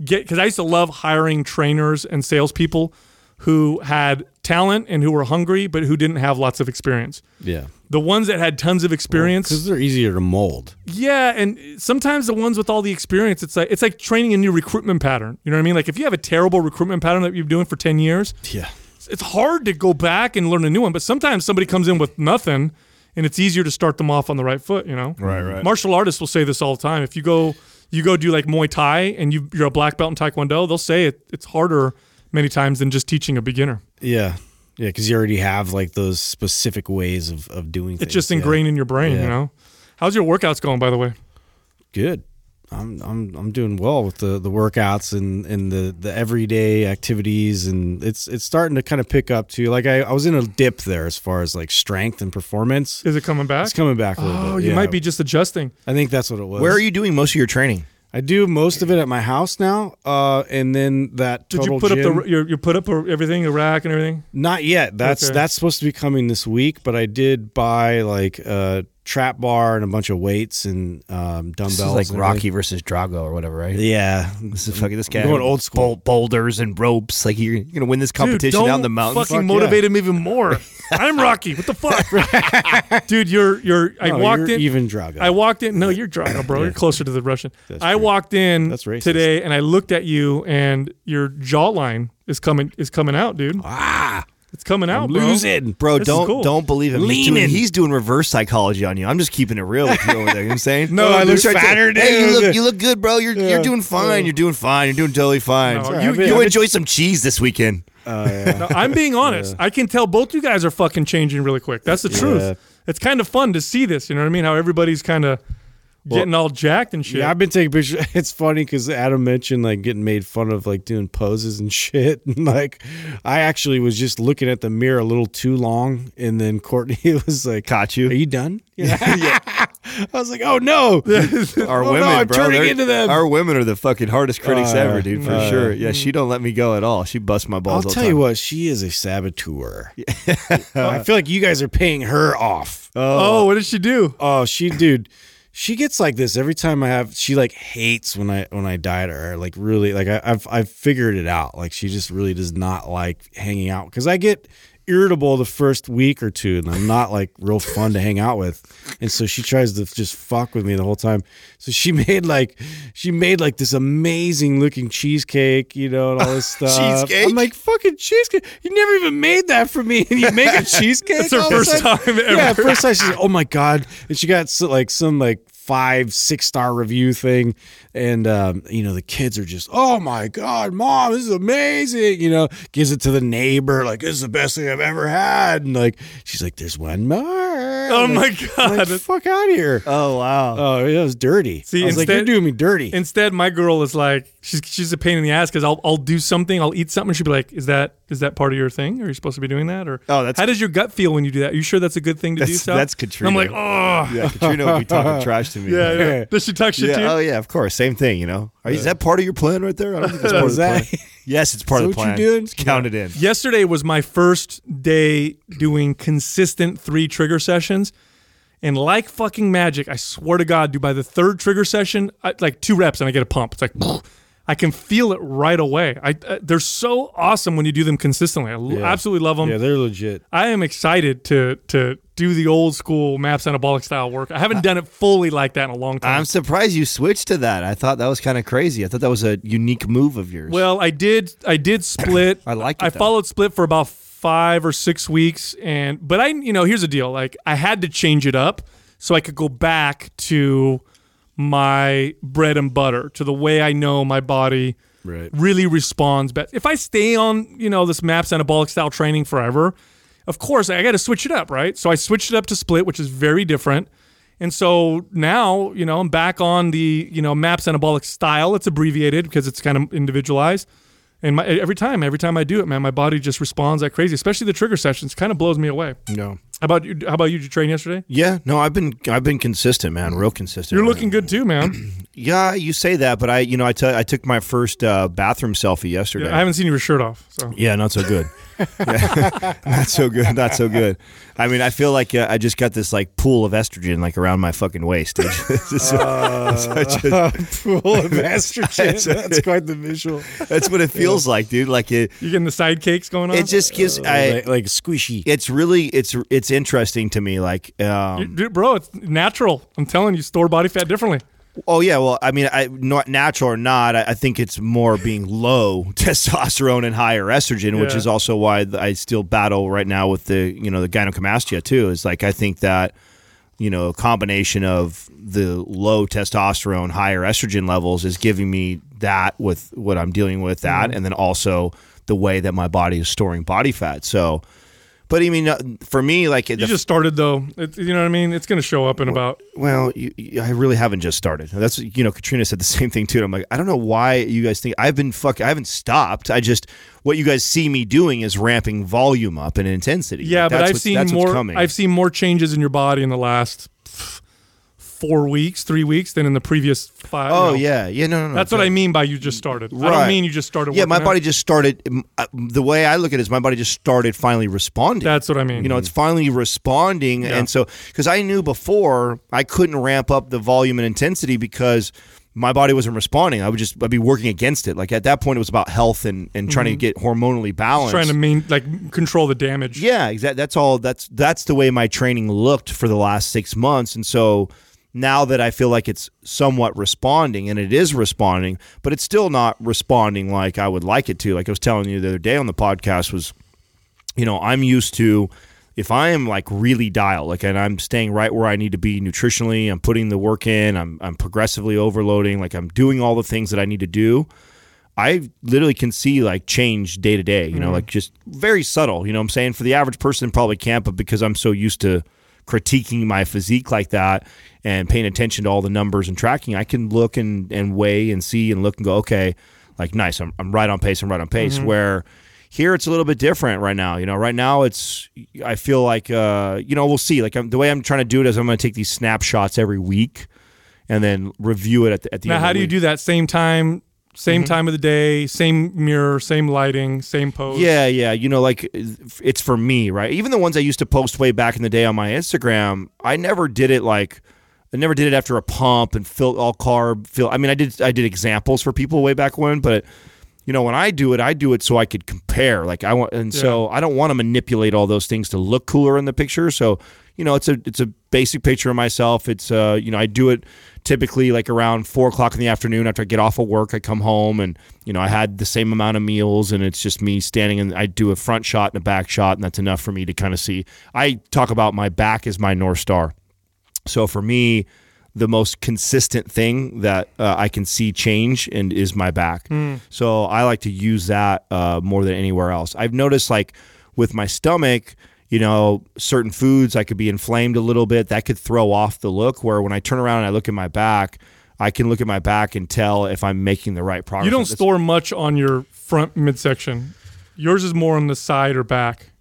get because I used to love hiring trainers and salespeople who had talent and who were hungry but who didn't have lots of experience. Yeah. The ones that had tons of experience, Because they're easier to mold. yeah, and sometimes the ones with all the experience, it's like it's like training a new recruitment pattern. You know what I mean? Like if you have a terrible recruitment pattern that you've been doing for ten years, Yeah. it's hard to go back and learn a new one. But sometimes somebody comes in with nothing, and it's easier to start them off on the right foot. You know, Right, right. Mm-hmm. Martial artists will say this all the time. If you go, you go do like Muay Thai, and you, you're a black belt in Taekwondo, they'll say it, it's harder many times than just teaching a beginner. Yeah. Yeah, because you already have like those specific ways of, of doing things. It's just Yeah. ingrained in your brain. You know, how's your workouts going? By the way, Good. I'm I'm I'm doing well with the, the workouts and, and the, the everyday activities and it's it's starting to kind of pick up too. Like I, I was in a dip there as far as like strength and performance. is it coming back? It's coming back a little Oh, bit. you yeah. might be just adjusting. I think that's what it was. Where are you doing most of your training? I do most of it at my house now, uh, and then that Did you put gym, up the you you put up everything, the rack and everything? Not yet. That's Okay. that's supposed to be coming this week, but I did buy like a trap bar and a bunch of weights and um, dumbbells. This is like and Rocky everything. versus Drago or whatever, right? Yeah, This is fucking this guy. going old school. Boulders and ropes. Like you're, you're gonna win this competition Dude, down don't the mountain. Fucking Fuck motivate yeah. him even more. I'm Rocky. What the fuck, dude? You're you're. I No, walked you're in. even Drago. I walked in. No, you're Drago, bro. You're closer to the Russian. That's I true. walked in That's racist. today, and I looked at you, and your jawline is coming is coming out, dude. ah, It's coming out, bro. losing. Bro, This don't cool. don't believe him. He's doing, Leaning. he's doing reverse psychology on you. I'm just keeping it real with you over there. You know what I'm saying? No, I look start to- fatter, Hey, you dude. look you look good, bro. You're Yeah. you're doing fine. You're doing fine. You're doing totally fine. No, you- you, you- enjoy some cheese this weekend. Oh, no, I'm being honest. I can tell both you guys are fucking changing really quick. That's the Yeah. truth. It's kind of fun to see this. You know what I mean? How everybody's kind of getting all jacked and shit. Yeah, I've been taking pictures. It's funny because Adam mentioned like getting made fun of like doing poses and shit. And like, I actually was just looking at the mirror a little too long, and then Courtney was like, Caught you. Are you done? Yeah. I was like, Oh no. Our Oh, women, no, I'm bro. turning they're- into them. Our women are the fucking hardest critics Uh, ever, dude, for uh, sure. Yeah, she don't let me go at all. She busts my balls. I'll all the tell you what, she is a saboteur. I feel like you guys are paying her off. oh, what did she do? Oh, she, dude, she gets like this every time I have. She like hates when I when I diet her. Like really, like I, I've I've figured it out. Like she just really does not like hanging out because I get irritable the first week or two, and I'm not like real fun to hang out with. And so she tries to just fuck with me the whole time. So she made like she made like this amazing looking cheesecake, you know, and all this stuff. Cheesecake? I'm like fucking cheesecake. You never even made that for me, and you make a cheesecake. It's her all of a first time ever. Yeah, first time she's like, "Oh my god!" And she got so, like some like five, six star review thing, and um, you know the kids are just, "Oh my god, mom, this is amazing!" You know, gives it to the neighbor, like, "This is the best thing I've ever had," and like she's like, "There's one more." Oh I'm my like, I'm God. like, fuck out of here! Oh wow. Oh, it was dirty. See, I was like, instead- "You're doing me dirty." Instead, my girl is like, she's she's a pain in the ass because I'll I'll do something, I'll eat something, she'll be like, "Is that is that part of your thing? Are you supposed to be doing that?" Or Oh, that's- how does your gut feel when you do that? Are you sure that's a good thing to do? That's- Sal? that's And Katrina. I'm like, oh, yeah, Katrina will be talking trash to me. yeah, yeah. Does she talk shit Yeah, to you? oh yeah, of course. Same thing, you know. Are you, is that part of your plan right there? I don't think that's part of the plan. Yes, it's part Is of the that what plan. you're doing? It's counted in. Yesterday was my first day doing consistent three trigger sessions. And like fucking magic, I swear to God, dude, by the third trigger session, I, like two reps and I get a pump. It's like, I can feel it right away. I, uh, they're so awesome when you do them consistently. I l- Yeah. absolutely love them. yeah, they're legit. I am excited to to do the old school maps anabolic style work. I haven't done it fully like that in a long time. I'm surprised you switched to that. I thought that was kind of crazy. I thought that was a unique move of yours. Well, I did. I did split. I liked it, I though. followed split for about five or six weeks, and but I, you know, here's the deal: like I had to change it up so I could go back to my bread and butter, to the way I know my body Right. really responds best. If I stay on, you know, this MAPS anabolic style training forever, of course I got to switch it up, right? So I switched it up to split, which is very different. And so now, you know, I'm back on the, you know, MAPS anabolic style. It's abbreviated because it's kind of individualized. And my, every time, every time I do it, man, my body just responds like crazy. Especially the trigger sessions, kind of blows me away. No. How about you? How about you? Did you train yesterday? Yeah, no, I've been I've been consistent, man, real consistent. You're looking good too, man. Yeah, you say that, but I, you know, I t- I took my first uh, bathroom selfie yesterday. I haven't seen your shirt off, so Yeah, not so good. Yeah. not so good. Not so good. I mean, I feel like uh, I just got this like pool of estrogen like around my fucking waist. dude. This is- such a- Pool of estrogen. That's quite the visual. that's what it feels like, dude. Like it. you getting the side cakes going on. It just gives. I. like, like squishy. It's really. It's it's interesting to me. Like. Um, Dude, bro, it's natural. I'm telling you, store body fat differently. Oh yeah, well, I mean, I not natural or not, I, I think it's more being low testosterone and higher estrogen, which Yeah. is also why I still battle right now with the you know the gynecomastia too. Is like I think that you know a combination of the low testosterone, higher estrogen levels is giving me that with what I'm dealing with that, Mm-hmm. and then also the way that my body is storing body fat. So, but I mean, uh, for me, like You just started though. It, you know what I mean? It's going to show up in about. well, you, you- I really haven't just started. That's you know, Katrina said the same thing too. I'm like, I don't know why you guys think I've been fuck. I haven't stopped. I just what you guys see me doing is ramping volume up and intensity. Yeah, Like, but that's I've seen that's more. I've seen more changes in your body in the last pff, four weeks, three weeks than in the previous five. oh you know. yeah, yeah. No, no, no. That's what I mean by you just started. I don't mean you just started. Yeah, my out. body just started. uh, The way I look at it is, my body just started finally responding. That's what I mean. you know, it's finally responding, Yeah. and so because I knew before I couldn't ramp up the volume and intensity because my body wasn't responding. I would just I'd be working against it. Like at that point, it was about health and and trying to get hormonally balanced. Mm-hmm. trying to mean like control the damage. Yeah, exactly. That's all. That's that's the way my training looked for the last six months, and so now that I feel like it's somewhat responding, and it is responding, but it's still not responding like I would like it to. Like I was telling you the other day on the podcast was, you know, I'm used to if I am like really dialed, like and I'm staying right where I need to be nutritionally, I'm putting the work in, I'm I'm progressively overloading, like I'm doing all the things that I need to do. I literally can see like change day to day, you know, mm-hmm. like just very subtle, you know what I'm saying? For the average person probably can't, but because I'm so used to critiquing my physique like that and paying attention to all the numbers and tracking, I can look and, and weigh and see and look and go, okay, like nice, I'm, I'm right on pace, I'm right on pace. Where here it's a little bit different right now. You know, right now it's I feel like uh, you know, we'll see. Like I'm, the way I'm trying to do it is I'm going to take these snapshots every week and then review it at the, at the Now, how do you do that? Same time, same mm-hmm. time of the day, same mirror, same lighting, same pose. Yeah, yeah. You know, like it's for me, right? Even the ones I used to post way back in the day on my Instagram, I never did it like I never did it after a pump and fill all carb. Fill. I mean, I did I did examples for people way back when, but you know, when I do it, I do it so I could compare. Like I want, and so I don't want to manipulate all those things to look cooler in the picture. So you know, it's a it's a basic picture of myself. It's uh, you know, I do it typically like around four o'clock in the afternoon after I get off of work. I come home and you know I had the same amount of meals, and it's just me standing and I do a front shot and a back shot, and that's enough for me to kind of see. I talk about my back as my north star. So for me, the most consistent thing that uh, I can see change and is my back. So I like to use that uh, more than anywhere else. I've noticed like with my stomach, you know, certain foods I could be inflamed a little bit. That could throw off the look. Where when I turn around and I look at my back, I can look at my back and tell if I'm making the right progress. You don't store much on your front midsection. Yours is more on the side or back.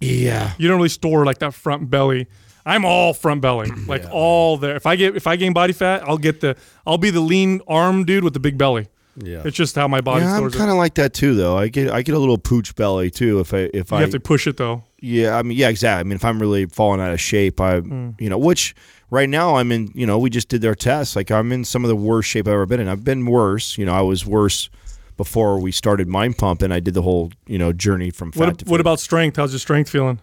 Yeah. You don't really store like that front belly. I'm all front belly, like all there. If I get if I gain body fat, I'll get the I'll be the lean arm dude with the big belly. Yeah. It's just how my body Yeah, I'm kind of like that too, though. I get I get a little pooch belly too if I if You I have to push it though. Yeah, I mean, yeah, exactly. I mean, if I'm really falling out of shape, I, Hmm. you know, which right now I'm in. You know, we just did their test. Like I'm in some of the worst shape I've ever been in. I've been worse. You know, I was worse before we started Mind Pump, and I did the whole you know journey from fat What to what about strength? How's your strength feeling?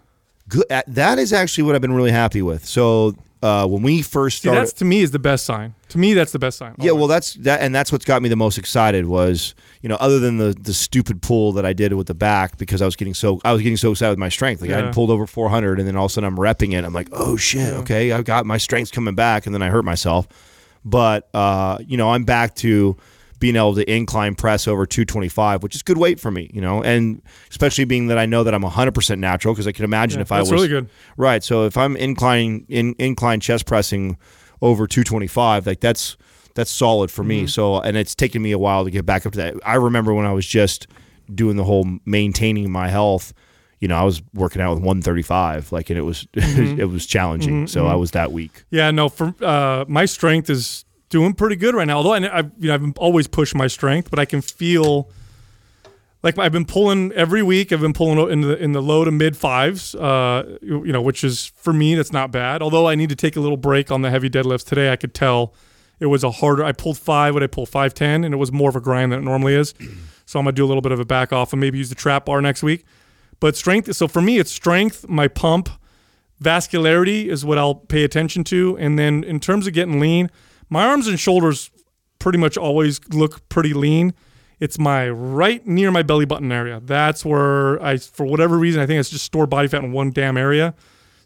Good? uh, That is actually what I've been really happy with. So uh, when we first See, started. that's to me is the best sign. To me, that's the best sign. Yeah, well, that's that, and that's what's got me the most excited was you know other than the the stupid pull that I did with the back because I was getting so I was getting so excited with my strength. Like I Yeah. had pulled over 400, and then all of a sudden I'm repping it. I'm like, oh shit, okay, I've got my strength's coming back, and then I hurt myself. But uh, you know, I'm back to being able to incline press over 225, which is good weight for me. You know, and especially being that I know that I'm 100 percent natural because I can imagine Yeah, if I that's was really good. Right. So if I'm incline in incline chest pressing over 225, like that's that's solid for Mm-hmm. me. So and it's taken me a while to get back up to that. I remember when I was just doing the whole maintaining my health. You know, I was working out with 135, like, and it was Mm-hmm. it was challenging. So I was that weak. Yeah, no. For uh, my strength is doing pretty good right now. Although I, I've you know I've always pushed my strength, but I can feel like I've been pulling every week. I've been pulling in the in the low to mid fives. Uh, you know, which is for me that's not bad. Although I need to take a little break on the heavy deadlifts today. I could tell it was a harder. I pulled five, but I pulled five ten, and it was more of a grind than it normally is. So I'm gonna do a little bit of a back off and maybe use the trap bar next week. But strength. So for me, it's strength. My pump vascularity is what I'll pay attention to. And then in terms of getting lean, my arms and shoulders pretty much always look pretty lean. It's my right near my belly button area. That's where I, for whatever reason, I think it's just stored body fat in one damn area.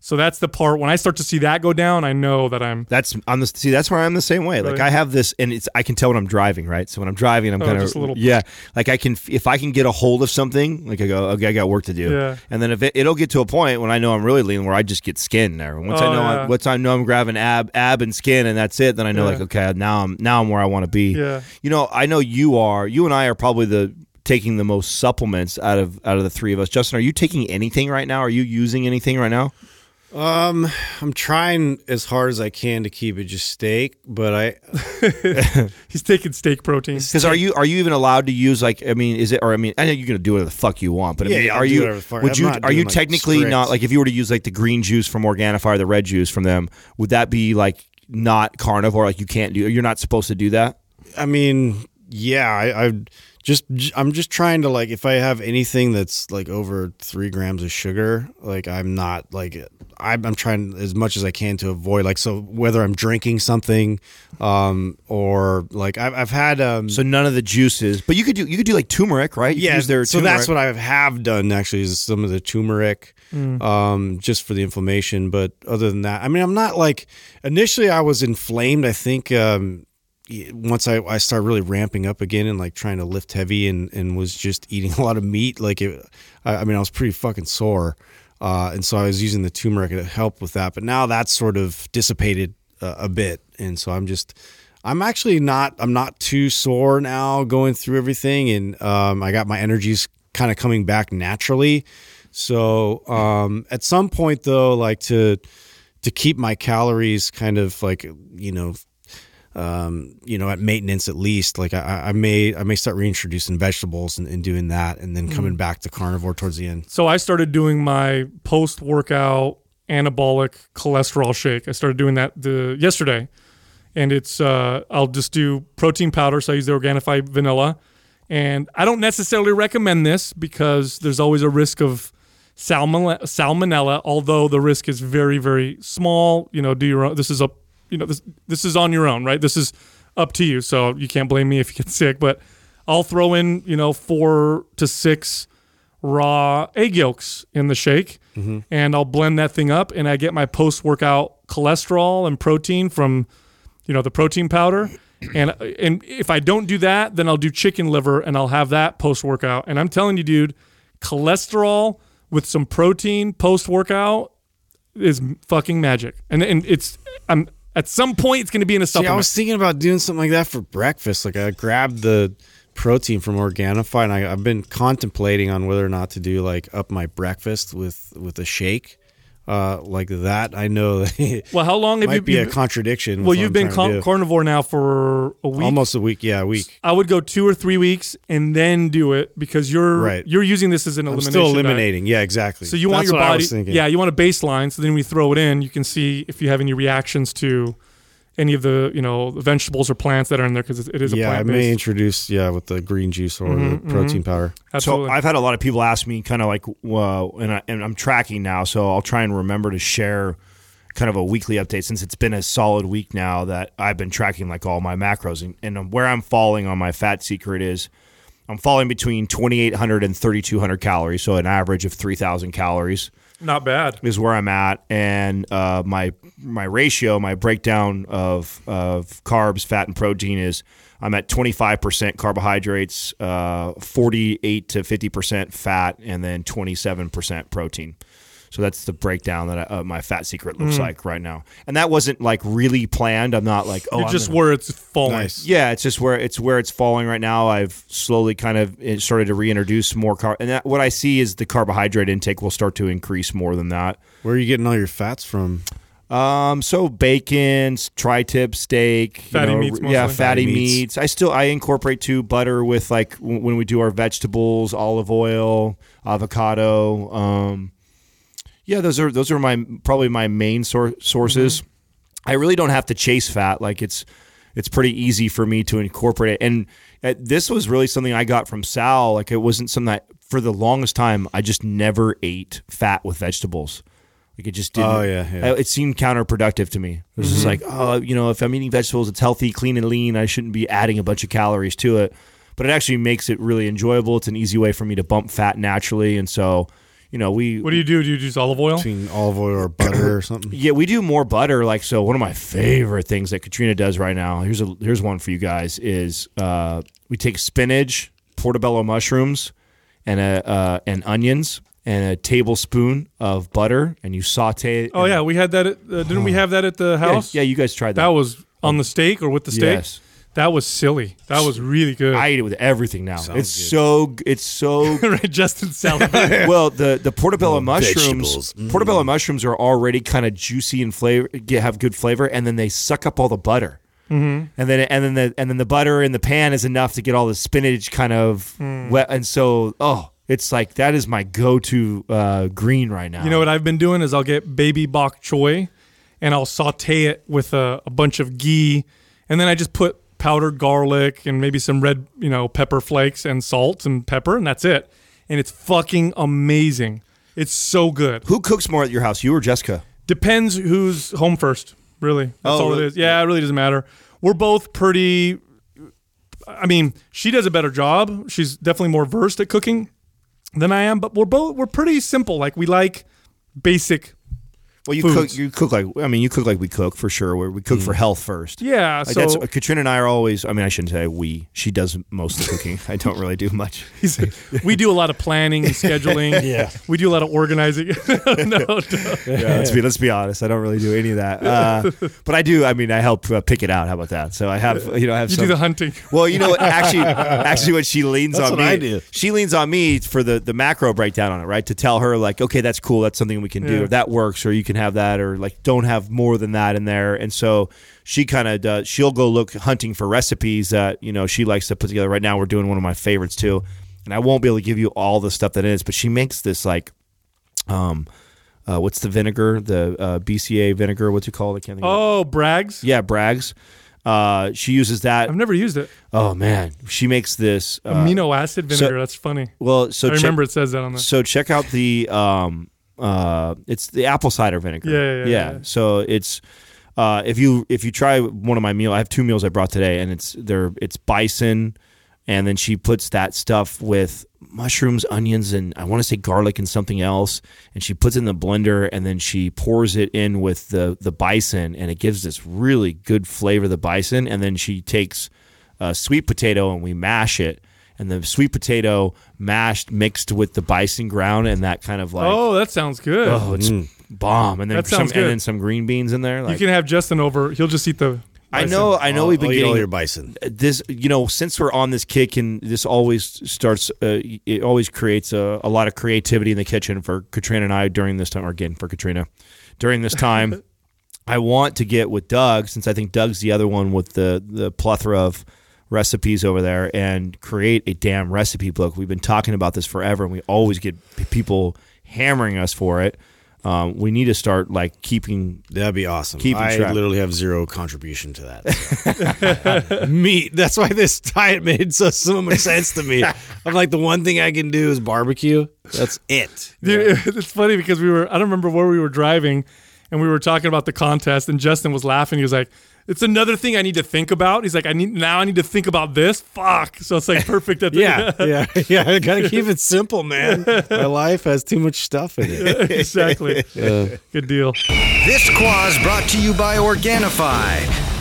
So that's the part when I start to see that go down, I know that I'm That's on the see. That's where I'm the same way. Like I have this, and it's I can tell when I'm driving. Right. So when I'm driving, I'm Oh, kind of just a little- yeah. Like I can if I can get a hold of something, like I go, okay, I got work to do. Yeah. And then if it, it'll get to a point when I know I'm really lean, where I just get skin there. Once I Oh, know, I, yeah. once I know I'm grabbing ab, ab and skin, and that's it, then I know Yeah. like okay, now I'm now I'm where I want to be. Yeah. You know, I know you are. You and I are probably the taking the most supplements out of out of the three of us. Justin, are you taking anything right now? Are you using anything right now? Um, I'm trying as hard as I can to keep it just steak, but I he's taking steak protein. Because are you are you even allowed to use like I mean is it or I mean I know you're gonna do whatever the fuck you want but I Yeah, mean yeah, are you whatever the fuck- would I'm you are you like, technically strict. not like if you were to use like the green juice from Organifi or the red juice from them would that be like not carnivore like you can't do you're not supposed to do that I mean, yeah, I, I just I'm just trying to like if I have anything that's like over three grams of sugar, like I'm not like I'm, I'm trying as much as I can to avoid like so whether I'm drinking something, um, or like I've, I've had um. so none of the juices but you could do you could do like turmeric right You yeah, use their so that's what I have done actually is some of the turmeric, um, just for the inflammation. But other than that, I mean, I'm not like initially I was inflamed. I think um, once I, I started really ramping up again and like trying to lift heavy and, and was just eating a lot of meat, like it, I, I mean, I was pretty fucking sore. Uh, and so I was using the turmeric to help with that. But now that's sort of dissipated uh, a bit. And so I'm just, I'm actually not, I'm not too sore now going through everything. And um, I got my energies kind of coming back naturally. So um, at some point though, like to, to keep my calories kind of like, you know, um, you know, at maintenance at least. Like I, I may I may start reintroducing vegetables and, and doing that, and then coming back to carnivore towards the end. So I started doing my post workout anabolic cholesterol shake. I started doing that the yesterday, and it's uh, I'll just do protein powder. So I use the Organifi vanilla, and I don't necessarily recommend this because there's always a risk of salmonella. Salmonella, although the risk is very very small. You know, do your own. This is a you know this this is on your own, right? This is up to you. So you can't blame me if you get sick, but I'll throw in you know four to six raw egg yolks in the shake mm-hmm. and I'll blend that thing up and I get my post workout cholesterol and protein from you know the protein powder and and if I don't do that then I'll do chicken liver and I'll have that post workout and I'm telling you dude cholesterol with some protein post workout is fucking magic and and it's I'm at some point it's going to be in a supplement. See, I was thinking about doing something like that for breakfast. Like I grabbed the protein from Organifi, and I, I've been contemplating on whether or not to do like up my breakfast with with a shake, uh, like that. I know well how long have might you be a contradiction. well you've I'm been car- carnivore now for a week almost a week. Yeah, a week. I would go two or three weeks and then do it because you're Right. you're using this as an I'm elimination. still diet. eliminating. Yeah, exactly. So you want your what I body, was thinking. yeah, you want a baseline. So then we throw it in, you can see if you have any reactions to any of the you know vegetables or plants that are in there because it is a yeah, I may introduce yeah with the green juice or Mm-hmm, the protein powder. Absolutely. So I've had a lot of people ask me, kind of like, uh, and, I, and I'm tracking now, so I'll try and remember to share kind of a weekly update since it's been a solid week now that I've been tracking like all my macros and, and where I'm falling on my fat secret is I'm falling between 2,800 and 3,200 calories, so an average of 3,000 calories Not bad. is where I'm at, and uh, my my ratio, my breakdown of of carbs, fat, and protein is I'm at 25% carbohydrates, uh, 48 to 50% fat, and then 27% protein. So that's the breakdown that I, uh, my fat secret looks like right now, and that wasn't like really planned. I'm not like oh, You're I'm just gonna- where it's falling. Nice. yeah, it's just where it's where it's falling right now. I've slowly kind of eh, started to reintroduce more car, and that, what I see is the carbohydrate intake will start to increase more than that. Where are you getting all your fats from? Um, so bacon, tri-tip steak, you Fatty know, meats yeah, fatty Fatty meats. meats. I still I incorporate too butter with like w- when we do our vegetables, olive oil, avocado. Um, yeah, those are those are my probably my main sor- sources. I really don't have to chase fat. Like it's it's pretty easy for me to incorporate it. And uh, this was really something I got from Sal. Like it wasn't something that for the longest time I just never ate fat with vegetables. Like it just didn't. Oh, yeah, yeah. It seemed counterproductive to me. It was just like, oh, you know, if I'm eating vegetables, it's healthy, clean, and lean. I shouldn't be adding a bunch of calories to it. But it actually makes it really enjoyable. It's an easy way for me to bump fat naturally, and so, you know, we What do you do? Do you use olive oil? Between olive oil or butter or something? yeah, we do more butter. Like so, one of my favorite things that Katrina does right now. Here's a here's one for you guys. Is uh, we take spinach, portobello mushrooms, and a uh, and onions, and a tablespoon of butter, and you saute. it. Oh yeah, we had that. At, uh, didn't we have that at the yeah, house? yeah. You guys tried that. That was on the steak or with the steak. Yes. That was silly. That was really good. I eat it with everything now. Sounds it's good. so it's so right, Justin salad. well, the the portobello mushrooms. Mm. portobello mushrooms are already kind of juicy and flavor, have good flavor, and then they suck up all the butter, mm-hmm. and then and then the and then the butter in the pan is enough to get all the spinach kind of Hmm. wet, and so oh, it's like that is my go to uh, green right now. You know what I've been doing is I'll get baby bok choy, and I'll saute it with a, a bunch of ghee, and then I just put powdered garlic and maybe some red, you know, pepper flakes and salt and pepper, and that's it. And it's fucking amazing. It's so good. Who cooks more at your house, you or Jessica? Depends who's home first. Really, that's Oh, all it is. Yeah, it really doesn't matter. We're both pretty. I mean, she does a better job. She's definitely more versed at cooking than I am, but we're both we're pretty simple. Like we like basic. Well, you Foods. cook. You cook like I mean, you cook like we cook for sure. Where we cook for health first. Yeah, Like so that's Katrina and I are always. I mean, I shouldn't say we. She does most of the cooking. I don't really do much. we do a lot of planning and scheduling. Yeah. we do a lot of organizing. no, no. Yeah, let's be let's be honest. I don't really do any of that, uh, but I do. I mean, I help uh, pick it out. How about that? So I have you know I have you some. do the hunting. well, you know what? Actually, actually, what she leans That's on what me. I do. She leans on me for the the macro breakdown on it, right? To tell her like, okay, that's cool. That's something we can do. Yeah. Or that works, or you can have that, or like don't have more than that in there. And so she kind of does. She'll go look hunting for recipes that you know she likes to put together. Right now, we're doing one of my favorites too, and I won't be able to give you all the stuff that it is, but she makes this like, um, uh, what's the vinegar? The uh, BCA vinegar. What's it called? I can't think. of. Oh, Bragg's. Yeah, Bragg's. Uh, she uses that. I've never used it. Oh man, she makes this uh, Amino acid vinegar. so- That's funny. Well, so I remember it says that on the. so check out the um uh it's the apple cider vinegar. Yeah, yeah, yeah, yeah. So it's uh if you if you try one of my meal, I have two meals I brought today, and it's they're it's bison, and then she puts that stuff with mushrooms, onions, and I want to say garlic and something else, and she puts it in the blender, and then she pours it in with the the bison, and it gives this really good flavor of the bison, and then she takes a sweet potato and we mash it. And the sweet potato mashed mixed with the bison ground and that kind of like oh, that sounds good. oh, it's bomb. And then That some sounds and then some green beans in there. you can have Justin over. He'll just eat the. I know, I know. I'll- we've been I'll eat all your bison. this. You know, since we're on this kick, and this always starts. Uh, it always creates a, a lot of creativity in the kitchen for Katrina and I during this time. Or again for Katrina during this time. I want to get with Doug since I think Doug's the other one with the the plethora of recipes over there and create a damn recipe book. We've been talking about this forever, and we always get people hammering us for it. Um, we need to start like keeping That'd be awesome. Keeping I track. literally have zero contribution to that. so. Meat. That's why this diet made so, so much sense to me. I'm like, the one thing I can do is barbecue. That's it. Dude, it's funny because we were. I don't remember where we were driving, and we were talking about the contest, and Justin was laughing. He was like, "It's another thing I need to think about." He's like, "I need now. I need to think about this. Fuck." So it's like perfect at the Yeah, yeah, yeah. I gotta keep it simple, man. My life has too much stuff in it. exactly. Uh, Good deal. This quah's brought to you by Organifi.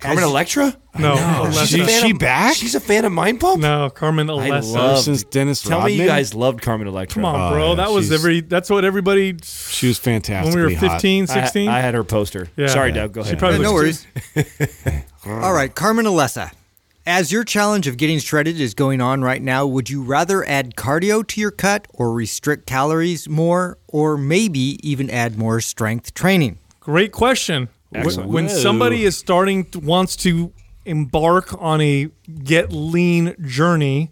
Carmen Electra? No, She's Alessa. a fan she of- back? She's a fan of Mind Pump? no, Carmen I Alessa. love since Dennis Tell me you guys loved Carmen Electra. Come on, Oh, bro. yeah, that was she's- every. That's what everybody. She was fantastic. When we were 15, I, 16. I had her poster. Yeah. Sorry, Yeah. Doug. Go She ahead. probably no worries. All right, Carmen Alessa. As your challenge of getting shredded is going on right now, would you rather add cardio to your cut or restrict calories more or maybe even add more strength training? Great question. When, Excellent. when Whoa. somebody is starting to, wants to embark on a get lean journey,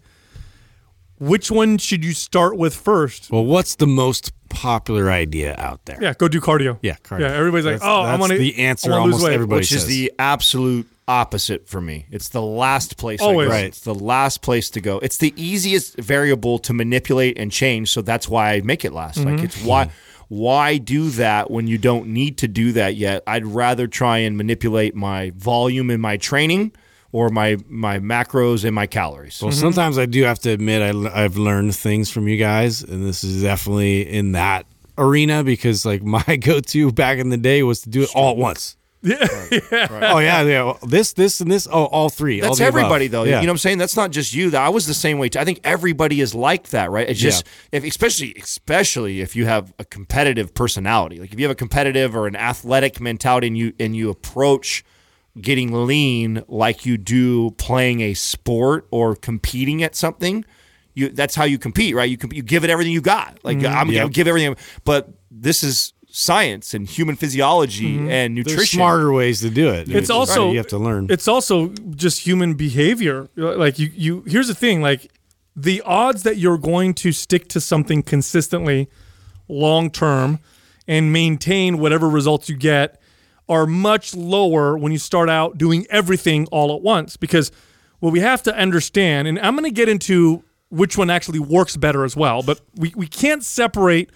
which one should you start with first? Well, what's the most popular idea out there? Yeah, go do cardio. Yeah, cardio. Yeah, everybody's like, That's- "Oh, I that's want to." the answer I lose almost everybody Which is the absolute opposite for me. It's the last place. Always. I go. Right. It's the last place to go. It's the easiest variable to manipulate and change. So that's why I make it last. Mm-hmm. Like it's why. Why do that when you don't need to do that yet? I'd rather try and manipulate my volume in my training or my my macros and my calories. Mm-hmm. Well, sometimes I do have to admit I, I've learned things from you guys, and this is definitely in that arena because like my go-to back in the day was to do it all at once. Oh yeah, yeah. Well, This, this, and this. Oh, all three. all That's above. everybody, though. Yeah. You know what I'm saying? That's not just you. That I was the same way. Too. I think everybody is like that, right? It's just, if, especially, especially if you have a competitive personality. Like if you have a competitive or an athletic mentality, and you and you approach getting lean like you do playing a sport or competing at something. You, that's how you compete, right? You comp- you give it everything you got. Like mm-hmm. I'm gonna Yep. give everything, but this is science and human physiology mm-hmm. and There's nutrition. smarter ways to do it. It's also you have to learn. It's also just human behavior. Like you, you. Here's the thing. Like the odds that you're going to stick to something consistently, long term, and maintain whatever results you get are much lower when you start out doing everything all at once. Because what we have to understand, and I'm going to get into which one actually works better as well, but we, we can't separate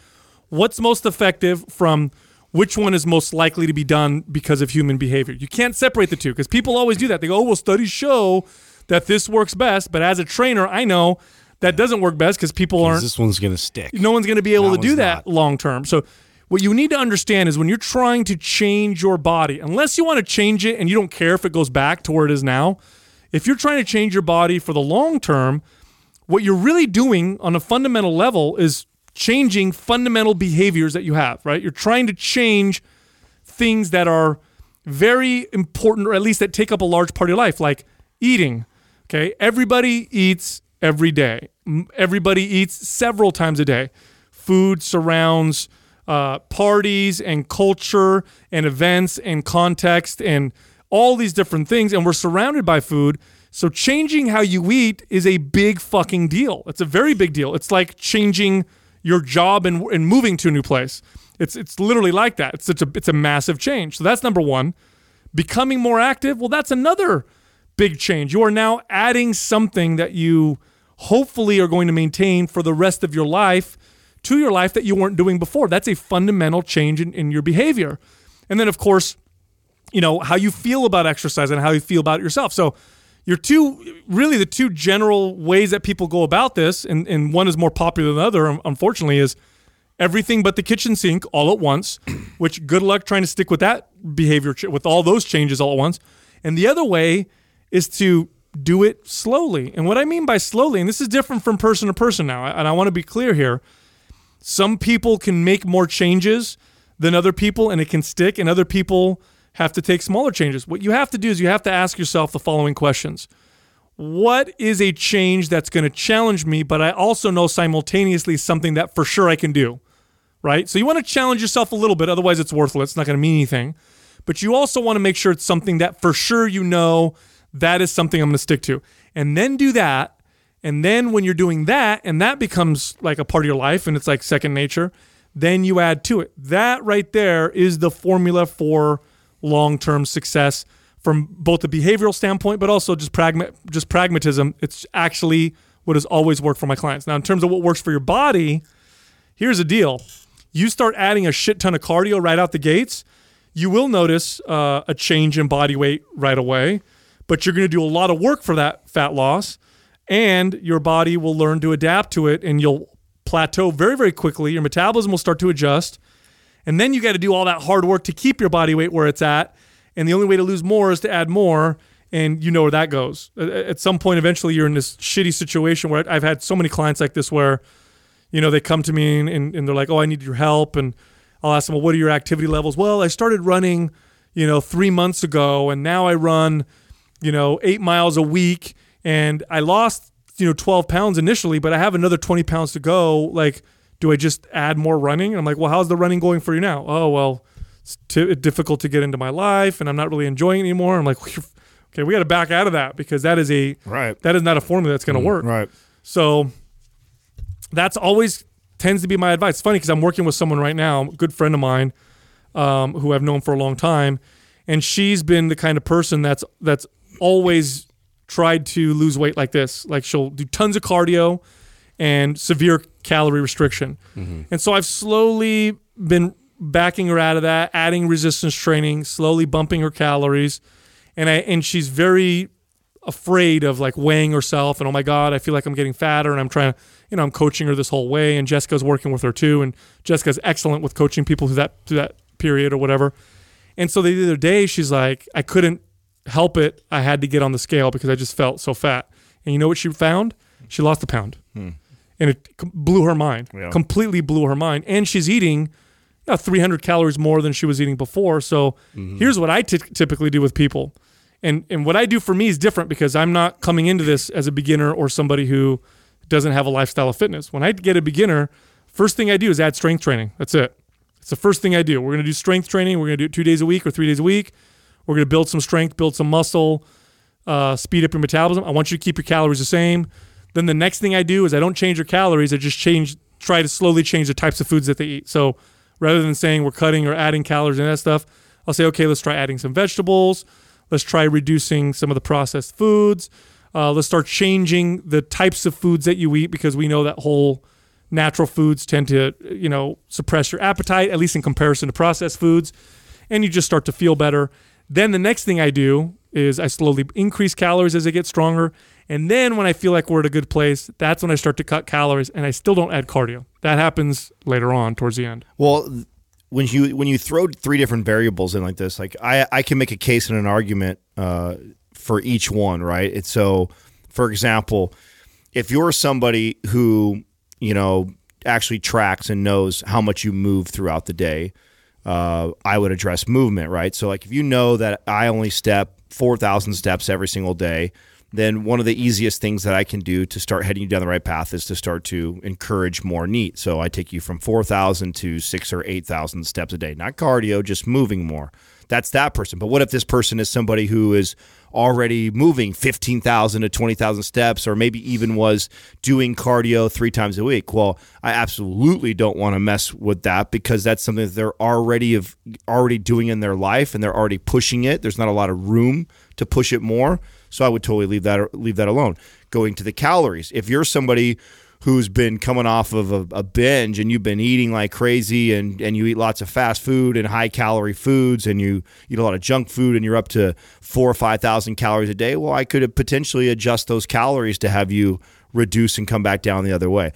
what's most effective from which one is most likely to be done because of human behavior. You can't separate the two because people always do that. They go, oh, well, studies show that this works best. But as a trainer, I know that doesn't work best because people aren't this one's gonna stick. no one's going to be able That to do that not. long term. So what you need to understand is when you're trying to change your body, unless you want to change it and you don't care if it goes back to where it is now, if you're trying to change your body for the long term, what you're really doing on a fundamental level is changing fundamental behaviors that you have, right? You're trying to change things that are very important or at least that take up a large part of your life like eating okay? Everybody eats every day. Everybody eats several times a day. Food surrounds uh, parties and culture and events and context and all these different things and we're surrounded by food. So changing how you eat is a big fucking deal. It's a very big deal. It's like changing your job and, and moving to a new place it's it's literally like that. It's such a it's a massive change. So that's number one. Becoming more active, well, that's another big change. You are now adding something that you hopefully are going to maintain for the rest of your life to your life that you weren't doing before. That's a fundamental change in, in your behavior. And then of course, you know, how you feel about exercise and how you feel about yourself. So your two really the two general ways that people go about this, and, and one is more popular than the other, unfortunately, is everything but the kitchen sink all at once, which good luck trying to stick with that behavior with all those changes all at once. And the other way is to do it slowly. And what I mean by slowly, and this is different from person to person now, and I want to be clear here. Some people can make more changes than other people and it can stick, and other people have to take smaller changes. What you have to do is you have to ask yourself the following questions what is a change that's going to challenge me, but I also know simultaneously something that for sure I can do, right? So you want to challenge yourself a little bit, otherwise it's worthless. It's not going to mean anything. but you also want to make sure it's something that for sure you know that is something I'm going to stick to. And then do that. And then when you're doing that and that becomes like a part of your life and it's like second nature, then you add to it. That right there is the formula for long-term success from both a behavioral standpoint but also just pragma- just pragmatism. It's actually what has always worked for my clients. Now in terms of what works for your body, here's the deal. You start adding a shit ton of cardio right out the gates, you will notice uh, a change in body weight right away, but you're going to do a lot of work for that fat loss, and your body will learn to adapt to it, and you'll plateau very, very quickly. Your metabolism will start to adjust, and then you got to do all that hard work to keep your body weight where it's at. And the only way to lose more is to add more, and you know where that goes. At some point, eventually, you're in this shitty situation where I've had so many clients like this where, you know, they come to me and, and they're like, "Oh, I need your help," and I'll ask them, well, what are your activity levels? Well, I started running, you know, three months ago, and now I run, you know, eight miles a week, and I lost, you know, 12 pounds initially, but I have another 20 pounds to go. Like, do I just add more running? And I'm like, well, how's the running going for you now? Oh, well, it's t- difficult to get into my life, and I'm not really enjoying it anymore. I'm like, okay, we got to back out of that because that is a Right. That is not a formula that's going to work. Right. So that's always tends to be my advice. It's funny because I'm working with someone right now, a good friend of mine, um, who I've known for a long time, and she's been the kind of person that's that's always tried to lose weight like this. Like she'll do tons of cardio and severe calorie restriction, mm-hmm. and so I've slowly been backing her out of that, adding resistance training, slowly bumping her calories, and I and she's very afraid of like weighing herself and oh my god i feel like i'm getting fatter and i'm trying to you know i'm coaching her this whole way. And jessica's working with her too and jessica's excellent with coaching people through that through that period or whatever. And so the other day she's like i couldn't help it. I had to get on the scale because i just felt so fat. And you know what she found? She lost a pound and it blew her mind Yeah. completely blew her mind and she's eating you know, 300 calories more than she was eating before so here's what i typically do with people and and what I do for me is different because I'm not coming into this as a beginner or somebody who doesn't have a lifestyle of fitness. When I get a beginner, first thing I do is add strength training. That's it. It's the first thing I do. We're going to do strength training. We're going to do it two days a week or three days a week. We're going to build some strength, build some muscle, uh, speed up your metabolism. I want you to keep your calories the same. Then the next thing I do is I don't change your calories. I just change, try to slowly change the types of foods that they eat. So rather than saying we're cutting or adding calories and that stuff, I'll say, okay, let's try adding some vegetables. Let's try reducing some of the processed foods. Uh, let's start changing the types of foods that you eat because we know that whole natural foods tend to, you know, suppress your appetite, at least in comparison to processed foods. And you just start to feel better. Then the next thing I do is I slowly increase calories as I get stronger. And then when I feel like we're at a good place, that's when I start to cut calories and I still don't add cardio. That happens later on towards the end. Well, when you when you throw three different variables in like this, like I I can make a case and an argument uh, for each one, right? So, for example, if you're somebody who you know actually tracks and knows how much you move throughout the day, uh, I would address movement, right? So, like if you know that I only step four thousand steps every single day, then one of the easiest things that I can do to start heading you down the right path is to start to encourage more neat. So I take you from 4,000 to six or 8,000 steps a day, not cardio, just moving more. That's that person. But what if this person is somebody who is already moving 15,000 to 20,000 steps, or maybe even was doing cardio three times a week? Well, I absolutely don't want to mess with that because that's something that they're already of already doing in their life and they're already pushing it. There's not a lot of room to push it more. So I would totally leave that leave that alone. Going to the calories. If you're somebody who's been coming off of a, a binge and you've been eating like crazy and, and you eat lots of fast food and high calorie foods and you eat a lot of junk food and you're up to four or five thousand calories a day, well, I could potentially adjust those calories to have you reduce and come back down the other way.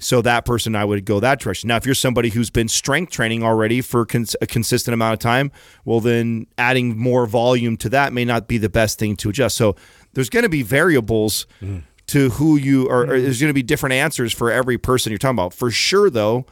So that person, I would go that direction. Now, if you're somebody who's been strength training already for cons- a consistent amount of time, well, then adding more volume to that may not be the best thing to adjust. So there's going to be variables mm. to who you are. or mm. There's going to be different answers for every person you're talking about. For sure, though,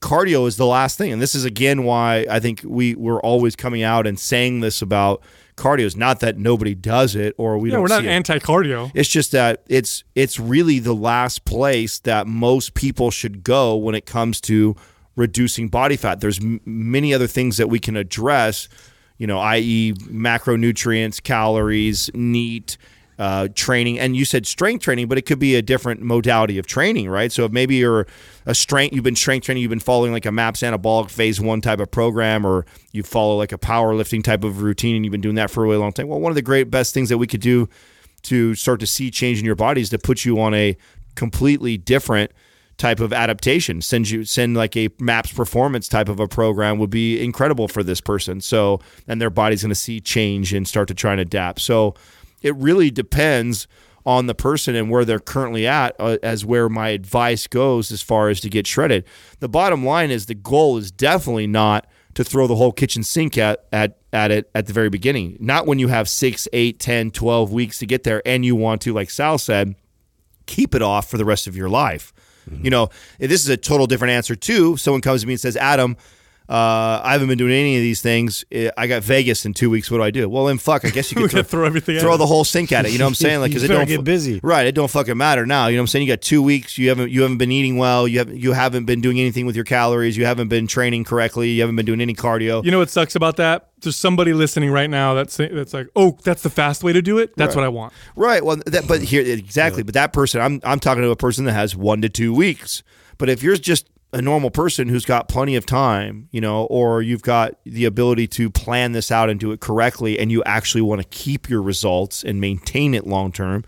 cardio is the last thing, and this is again why I think we we're always coming out and saying this about cardio. Is not that nobody does it or we Yeah, don't. we're not anti cardio. It's just that it's it's really the last place that most people should go when it comes to reducing body fat. There's m- many other things that we can address, you know, i.e., macronutrients, calories, neat. Uh, training and you said strength training, but it could be a different modality of training, right? So if maybe you're a strength, you've been strength training, you've been following like a MAPS anabolic phase one type of program, or you follow like a powerlifting type of routine, and you've been doing that for a really long time. Well, one of the great best things that we could do to start to see change in your body is to put you on a completely different type of adaptation. Send you send like a MAPS performance type of a program would be incredible for this person. So and their body's going to see change and start to try and adapt. So it really depends on the person and where they're currently at uh, as where my advice goes as far as to get shredded. The bottom line is the goal is definitely not to throw the whole kitchen sink at, at, at it at the very beginning. Not when you have six, eight, 10, 12 weeks to get there and you want to, like Sal said, keep it off for the rest of your life. You know, this is a total different answer too. Someone comes to me and says, Adam, uh, I haven't been doing any of these things. I got Vegas in two weeks. What do I do? Well, then fuck. I guess you could throw, throw everything throw the whole sink at it. You know what I'm saying? Like, because it don't get busy. right? It don't fucking matter now. You know what I'm saying? You got two weeks. You haven't you haven't been eating well. You haven't you haven't been doing anything with your calories. You haven't been training correctly. You haven't been doing any cardio. You know what sucks about that? There's somebody listening right now that's that's like, oh, that's the fast way to do it. That's what I want. Right. Well, that, but here exactly. But that person, I'm I'm talking to a person that has one to two weeks. But if you're just a normal person who's got plenty of time, you know, or you've got the ability to plan this out and do it correctly, and you actually want to keep your results and maintain it long term,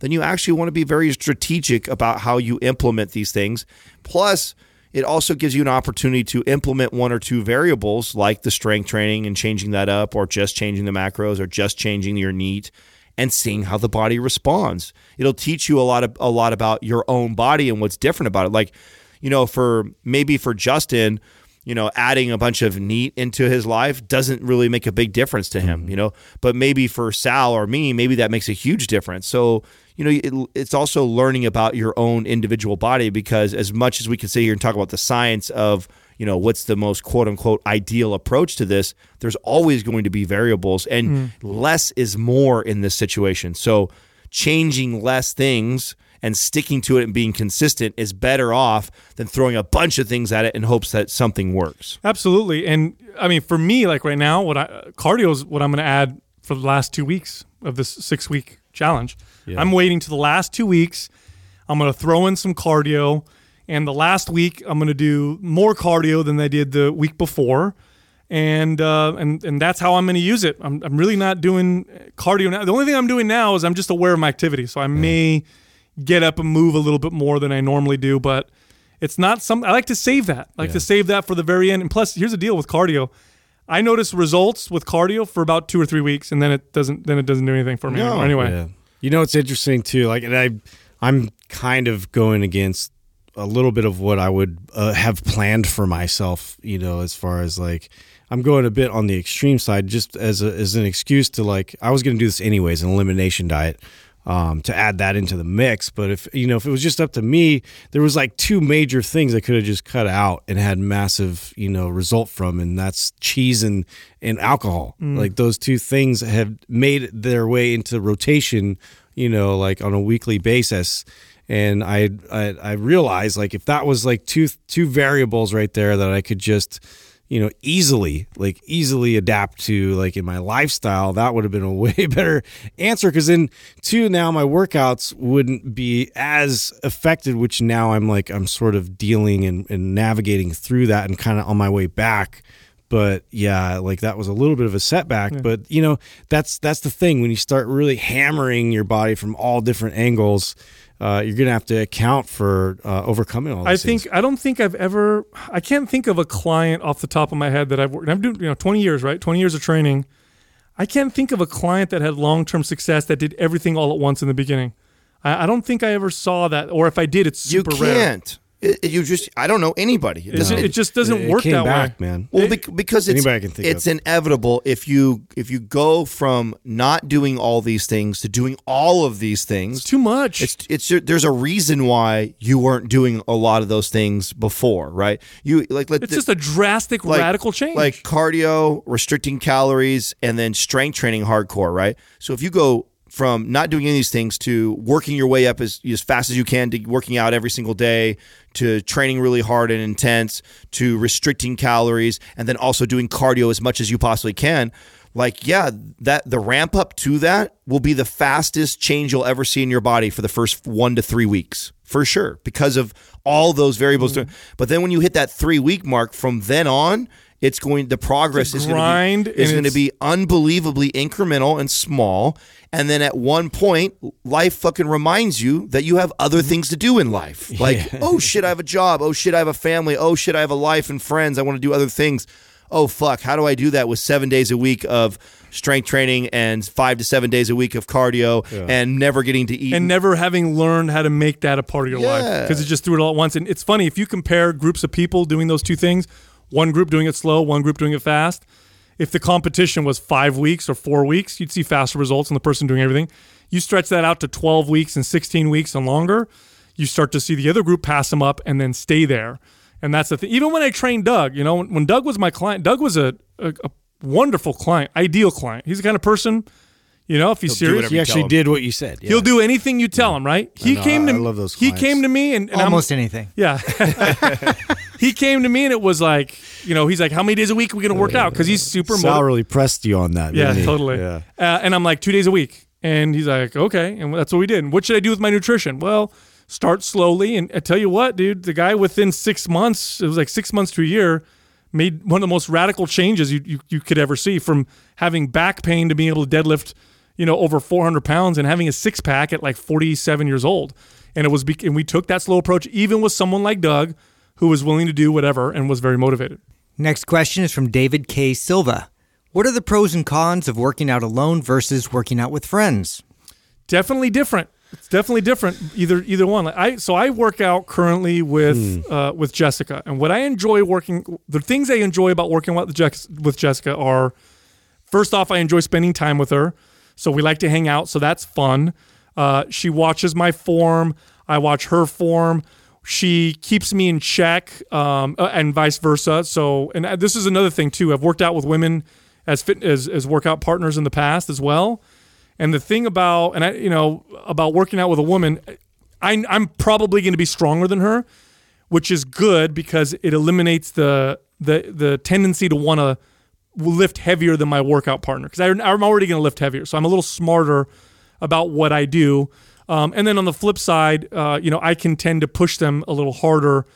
then you actually want to be very strategic about how you implement these things. Plus. It also gives you an opportunity to implement one or two variables like the strength training and changing that up, or just changing the macros, or just changing your NEAT and seeing how the body responds. It'll teach you a lot of a lot about your own body and what's different about it. Like, you know, for maybe for Justin, you know, adding a bunch of NEAT into his life doesn't really make a big difference to him, mm-hmm. you know. But maybe for Sal or me, maybe that makes a huge difference. So, you know, it, it's also learning about your own individual body because as much as we can sit here and talk about the science of you know what's the most quote unquote ideal approach to this there's always going to be variables and mm. less is more in this situation so changing less things and sticking to it and being consistent is better off than throwing a bunch of things at it in hopes that something works Absolutely. And I mean, for me, like right now, what I cardio is what I'm going to add for the last two weeks of this six week challenge. I'm waiting to the last two weeks. I'm going to throw in some cardio. And the last week, I'm going to do more cardio than I did the week before. And, uh, and and that's how I'm going to use it. I'm, I'm really not doing cardio now. The only thing I'm doing now is I'm just aware of my activity. So I may get up and move a little bit more than I normally do, but it's not some. I like to save that. I like to save that for the very end. And plus, here's the deal with cardio. I notice results with cardio for about two or three weeks, and then it doesn't. Then it doesn't do anything for me anymore. Anyway, Yeah. You know, it's interesting too. Like, and I, I'm kind of going against a little bit of what I would uh, have planned for myself. You know, as far as like, I'm going a bit on the extreme side, just as a, as an excuse to like, I was going to do this anyways, an elimination diet. Um, to add that into the mix, but if you know, if it was just up to me, there was like two major things I could have just cut out and had massive, you know, result from, and that's cheese and and alcohol. Like those two things have made their way into rotation, you know, like on a weekly basis. And I, I I realized like if that was like two two variables right there that I could just you know easily like easily adapt to like in my lifestyle that would have been a way better answer because then two now my workouts wouldn't be as affected which now i'm like i'm sort of dealing and, and navigating through that and kind of on my way back. But yeah like that was a little bit of a setback but you know that's that's the thing. When you start really hammering your body from all different angles uh, you're gonna have to account for uh, overcoming all. I think things. I don't think I've ever. I can't think of a client off the top of my head that I've worked. I've doing you know 20 years, right? 20 years of training. I can't think of a client that had long term success that did everything all at once in the beginning. I, I don't think I ever saw that, or if I did, it's super rare. can't It- it- you just i don't know anybody It It's doesn't- it just doesn't It work came that back, way. man. Well, bec- because it's Anybody can think it's of. inevitable if you if you go from not doing all these things to doing all of these things. It's too much. It's it's there's a reason why you weren't doing a lot of those things before, right? You like let It's just a drastic, like- radical change. Like cardio, restricting calories, and then strength training hardcore, right? So if you go from not doing any of these things to working your way up as, as fast as you can to working out every single day to training really hard and intense to restricting calories and then also doing cardio as much as you possibly can. Like yeah that the ramp up to that will be the fastest change you'll ever see in your body for the first one to three weeks for sure because of all those variables. Mm-hmm. But then when you hit that three week mark from then on it's going the progress is going to be, is going to be unbelievably incremental and small. And then at one point life fucking reminds you that you have other things to do in life. Like oh shit i have a job. Oh shit i have a family. Oh shit i have a life and friends. I want to do other things. Oh fuck how do i do that with seven days a week of strength training and five to seven days a week of cardio and never getting to eat and never having learned how to make that a part of your life because it just threw it all at once. And it's funny if you compare groups of people doing those two things, one group doing it slow, one group doing it fast. If the competition was five weeks or four weeks, you'd see faster results in the person doing everything. You stretch that out to 12 weeks and 16 weeks and longer, you start to see the other group pass them up and then stay there. And that's the thing. Even when I trained Doug, you know, when, Doug was my client, Doug was a, a, a wonderful client, ideal client. He's the kind of person, you know, if he's do serious, whatever He you actually him. did what you said. Yeah. He'll do anything you tell him, right? He know, came to I love those He clients. came to me and, and I'm- Almost anything. yeah. he came to me and it was like, you know, he's like, "How many days a week are we going to work out?" Because he's super Sal motivated. really pressed you on that. Yeah, didn't he? totally. Yeah. Uh, and I'm like, two days a week, and he's like, "Okay," and that's what we did. And what should I do with my nutrition? Well, start slowly. And I tell you what, dude, the guy within six months, it was like six months to a year. Made one of the most radical changes you, you, you could ever see from having back pain to being able to deadlift you know, over 400 pounds and having a six pack at like 47 years old. And it was, be- and we took that slow approach, even with someone like Doug, who was willing to do whatever and was very motivated. Next question is from David K. Silva. What are the pros and cons of working out alone versus working out with friends? Definitely different. It's definitely different. Either either one. Like I so I work out currently with uh, with Jessica, and what I enjoy working, the things I enjoy about working with with Jessica are, first off, I enjoy spending time with her. So we like to hang out, so that's fun. Uh, she watches my form. I watch her form. She keeps me in check, um, uh, and vice versa. So, and uh, this is another thing too. I've worked out with women as fit as, as workout partners in the past as well. And the thing about and I, you know, about working out with a woman, I, I'm probably going to be stronger than her, which is good because it eliminates the the the tendency to want to lift heavier than my workout partner because I'm already going to lift heavier. So I'm a little smarter about what I do. Um, and then on the flip side, uh, you know, I can tend to push them a little harder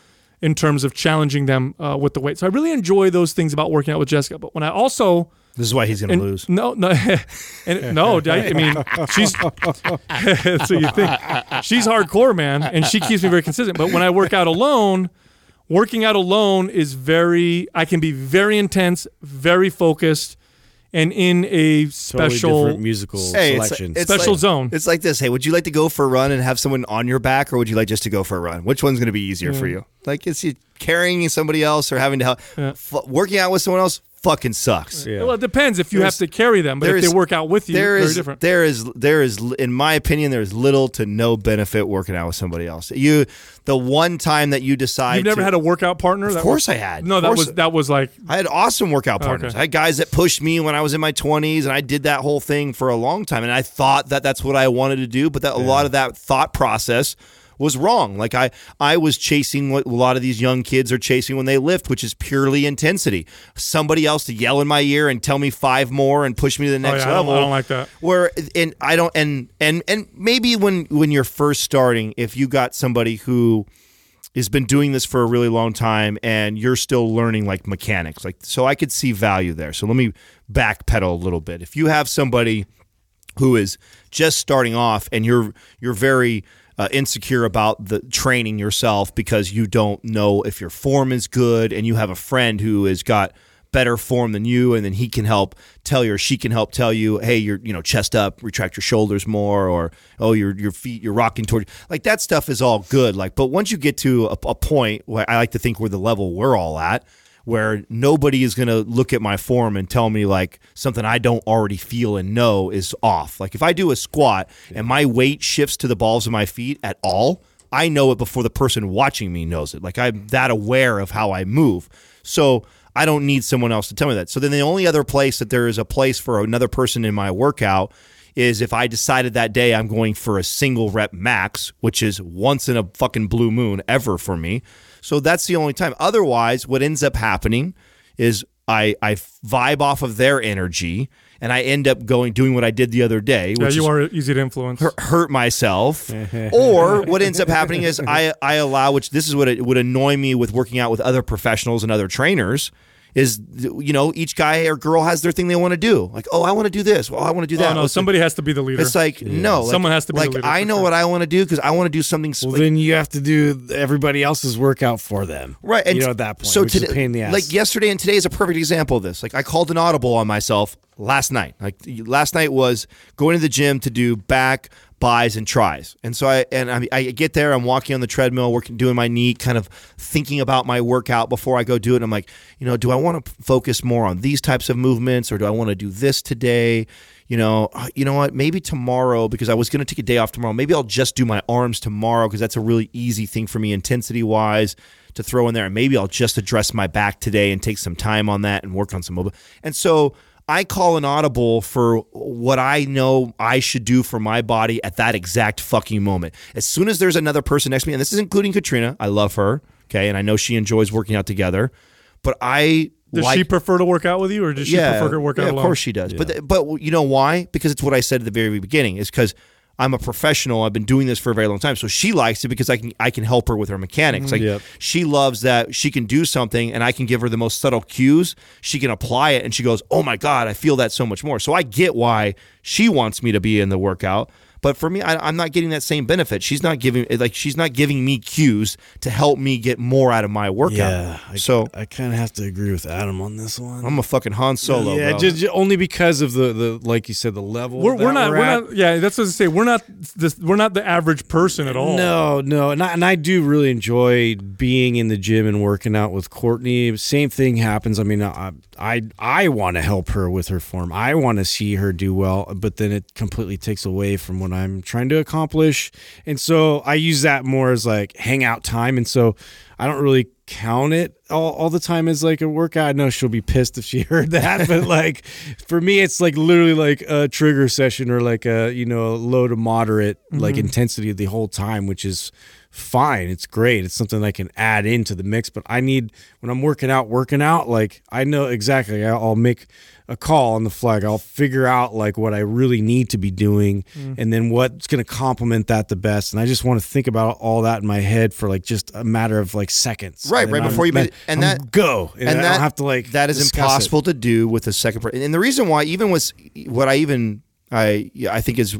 in terms of challenging them uh, with the weight. So I really enjoy those things about working out with Jessica. But when I also This is why he's going to lose. No, no, and no. I, I mean, she's so you think she's hardcore, man, and she keeps me very consistent. But when I work out alone, working out alone is very. I can be very intense, very focused, and in a Totally special. different musical Hey, selection. it's Special like- zone. It's like this. Hey, would you like to go for a run and have someone on your back, or would you like just to go for a run? Which one's going to be easier for you? Like, is you carrying somebody else or having to help? F- working out with someone else fucking sucks. yeah. well, it depends if you have to carry them, but if there's- they work out with you, There very is, different. there is, there is, in my opinion, there is little to no benefit working out with somebody else. You, the one time that you decide, You've never to- had a workout partner. Of course was- I had. No, that was that was like I had awesome workout partners. Okay. I had guys that pushed me when I was in my 20s, and I did that whole thing for a long time. And I thought that that's what I wanted to do, but that a lot of that thought process was wrong. Like I, I was chasing what a lot of these young kids are chasing when they lift, which is purely intensity. Somebody else to yell in my ear and tell me five more and push me to the oh, next Oh, yeah, I don't- level. I don't like that. Where and I don't and and and maybe when when you're first starting, if you got somebody who has been doing this for a really long time and you're still learning like mechanics like so i could see value there so let me backpedal a little bit if you have somebody who is just starting off and you're you're very uh, insecure about the training yourself because you don't know if your form is good and you have a friend who has got better form than you and then he can help tell you or she can help tell you hey you're you know chest up retract your shoulders more or oh your your feet you're rocking toward like that stuff is all good. Like but once you get to a, a point where I like to think we're the level we're all at where nobody is going to look at my form and tell me like something I don't already feel and know is off. Like if I do a squat and my weight shifts to the balls of my feet at all, I know it before the person watching me knows it. Like I'm that aware of how I move. So I don't need someone else to tell me that. So then the only other place that there is a place for another person in my workout is if I decided that day I'm going for a single rep max, which is once in a fucking blue moon ever for me. So that's the only time. Otherwise, what ends up happening is I I vibe off of their energy and I end up going doing what I did the other day, Yeah, which you is are easy to influence. hurt myself or what ends up happening is I, I allow which this is what it would annoy me with working out with other professionals and other trainers is you know each guy or girl has their thing they want to do like oh I want to do this well I want to do oh, that Oh, no, It's like- somebody has to be the leader. it's like no like- Someone has to be the like leader, I know sure. what I want to do because I want to do something s- Well, like- then you have to do everybody else's workout for them, Right. And you know, at that point, So today, pain in the ass. like yesterday and today is a perfect example of this. Like I called an audible on myself last night. Like last night was going to the gym to do back, bis, and tris. And so I and I, I get there. I'm walking on the treadmill, working, doing my knee, kind of thinking about my workout before I go do it. I'm like, you know, do I want to focus more on these types of movements, or do I want to do this today? you know, uh, you know what? Maybe tomorrow because I was going to take a day off tomorrow. Maybe I'll just do my arms tomorrow because that's a really easy thing for me intensity wise to throw in there. And maybe I'll just address my back today and take some time on that and work on some mobile. And so I call an audible for what I know I should do for my body at that exact fucking moment. As soon as there's another person next to me, and this is including Katrina, I love her. Okay, and I know she enjoys working out together. But I Does like she prefer to work out with you, or does she prefer to work out yeah, Of alone? course she does. But th- but you know why? Because it's what I said at the very beginning. Is because I'm a professional. I've been doing this for a very long time. So she likes it because I can I can help her with her mechanics. Mm-hmm. Like Yep. she loves that she can do something and I can give her the most subtle cues. She can apply it and she goes, "Oh my god, I feel that so much more." So I get why she wants me to be in the workout. But for me, I, I'm not getting that same benefit. She's not giving eh, like she's not giving me cues to help me get more out of my workout. yeah, I, so I kind of have to agree with Adam on this one. I'm a fucking Han Solo. yeah, bro. just, just only because of the the like you said the level. We're, that we're not. We're, at. not. Yeah, that's what I say. We're not. This, we're not the average person at all. No, no, and I, and I do really enjoy being in the gym and working out with Courtney. Same thing happens. I mean, I I, I want to help her with her form. I want to see her do well, but then it completely takes away from what I'm trying to accomplish. And so I use that more as like hangout time. And so I don't really count it all, all the time as like a workout. I know she'll be pissed if she heard that, but like for me, it's like literally like a trigger session or like a, you know, low to moderate like mm-hmm. intensity the whole time, which is fine. It's great. It's something I can add into the mix, but I need when I'm working out, working out, like I know exactly I'll make a call on the flag. I'll figure out like what I really need to be doing mm. and then what's going to complement that the best. And I just want to think about all that in my head for like just a matter of like seconds. Right, right I'm- before you and I'm that- go. And, and I that don't have to like that is discuss it. impossible to do with a second person. And the reason why, even with what I even I I think is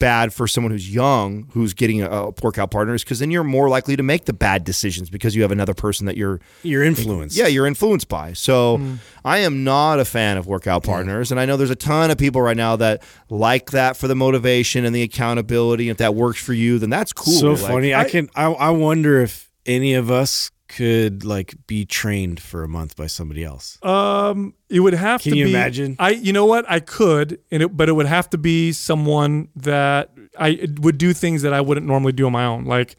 bad for someone who's young who's getting a, a workout partner is because then you're more likely to make the bad decisions because you have another person that you're Your influence. yeah you're influenced by. So Mm. I am not a fan of workout partners, and I know there's a ton of people right now that like that for the motivation and the accountability. If that works for you, then that's cool. So Like, funny. I, can. I, I wonder if any of us could like be trained for a month by somebody else. Um, it would have Can to you be. imagine? I, you know what, I could, and it, but it would have to be someone that I would do things that I wouldn't normally do on my own, like,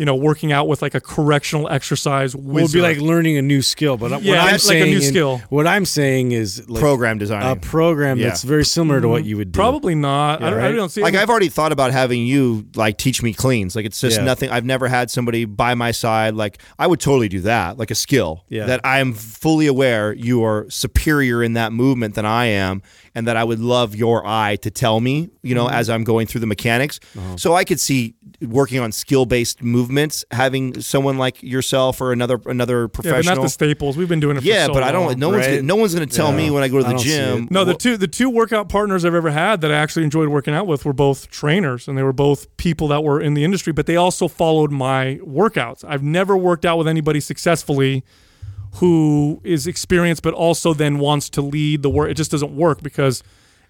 you know, working out with like a correctional exercise. Well, it'd be like learning a new skill. But what Yeah, I'm like a saying, new skill. What I'm saying is like program design. a program Yeah. that's very similar to what you would do. probably not. I, don't, I right? don't see. like any- I've already thought about having you like teach me cleans. Like it's just Yeah. nothing. I've never had somebody by my side. Like I would totally do that. Like a skill Yeah. that I am fully aware you are superior in that movement than I am, and that I would love your eye to tell me. You Mm-hmm. know, as I'm going through the mechanics. Uh-huh. So I could see working on skill based movements, having someone like yourself or another another yeah, but professional. not the staples. We've been doing it. For Yeah, so but I don't. long. No one's gonna, no one's going to tell me when I go to the gym. No, the two the two workout partners I've ever had that I actually enjoyed working out with were both trainers, and they were both people that were in the industry, but they also followed my workouts. I've never worked out with anybody successfully who is experienced, but also then wants to lead the work. It just doesn't work because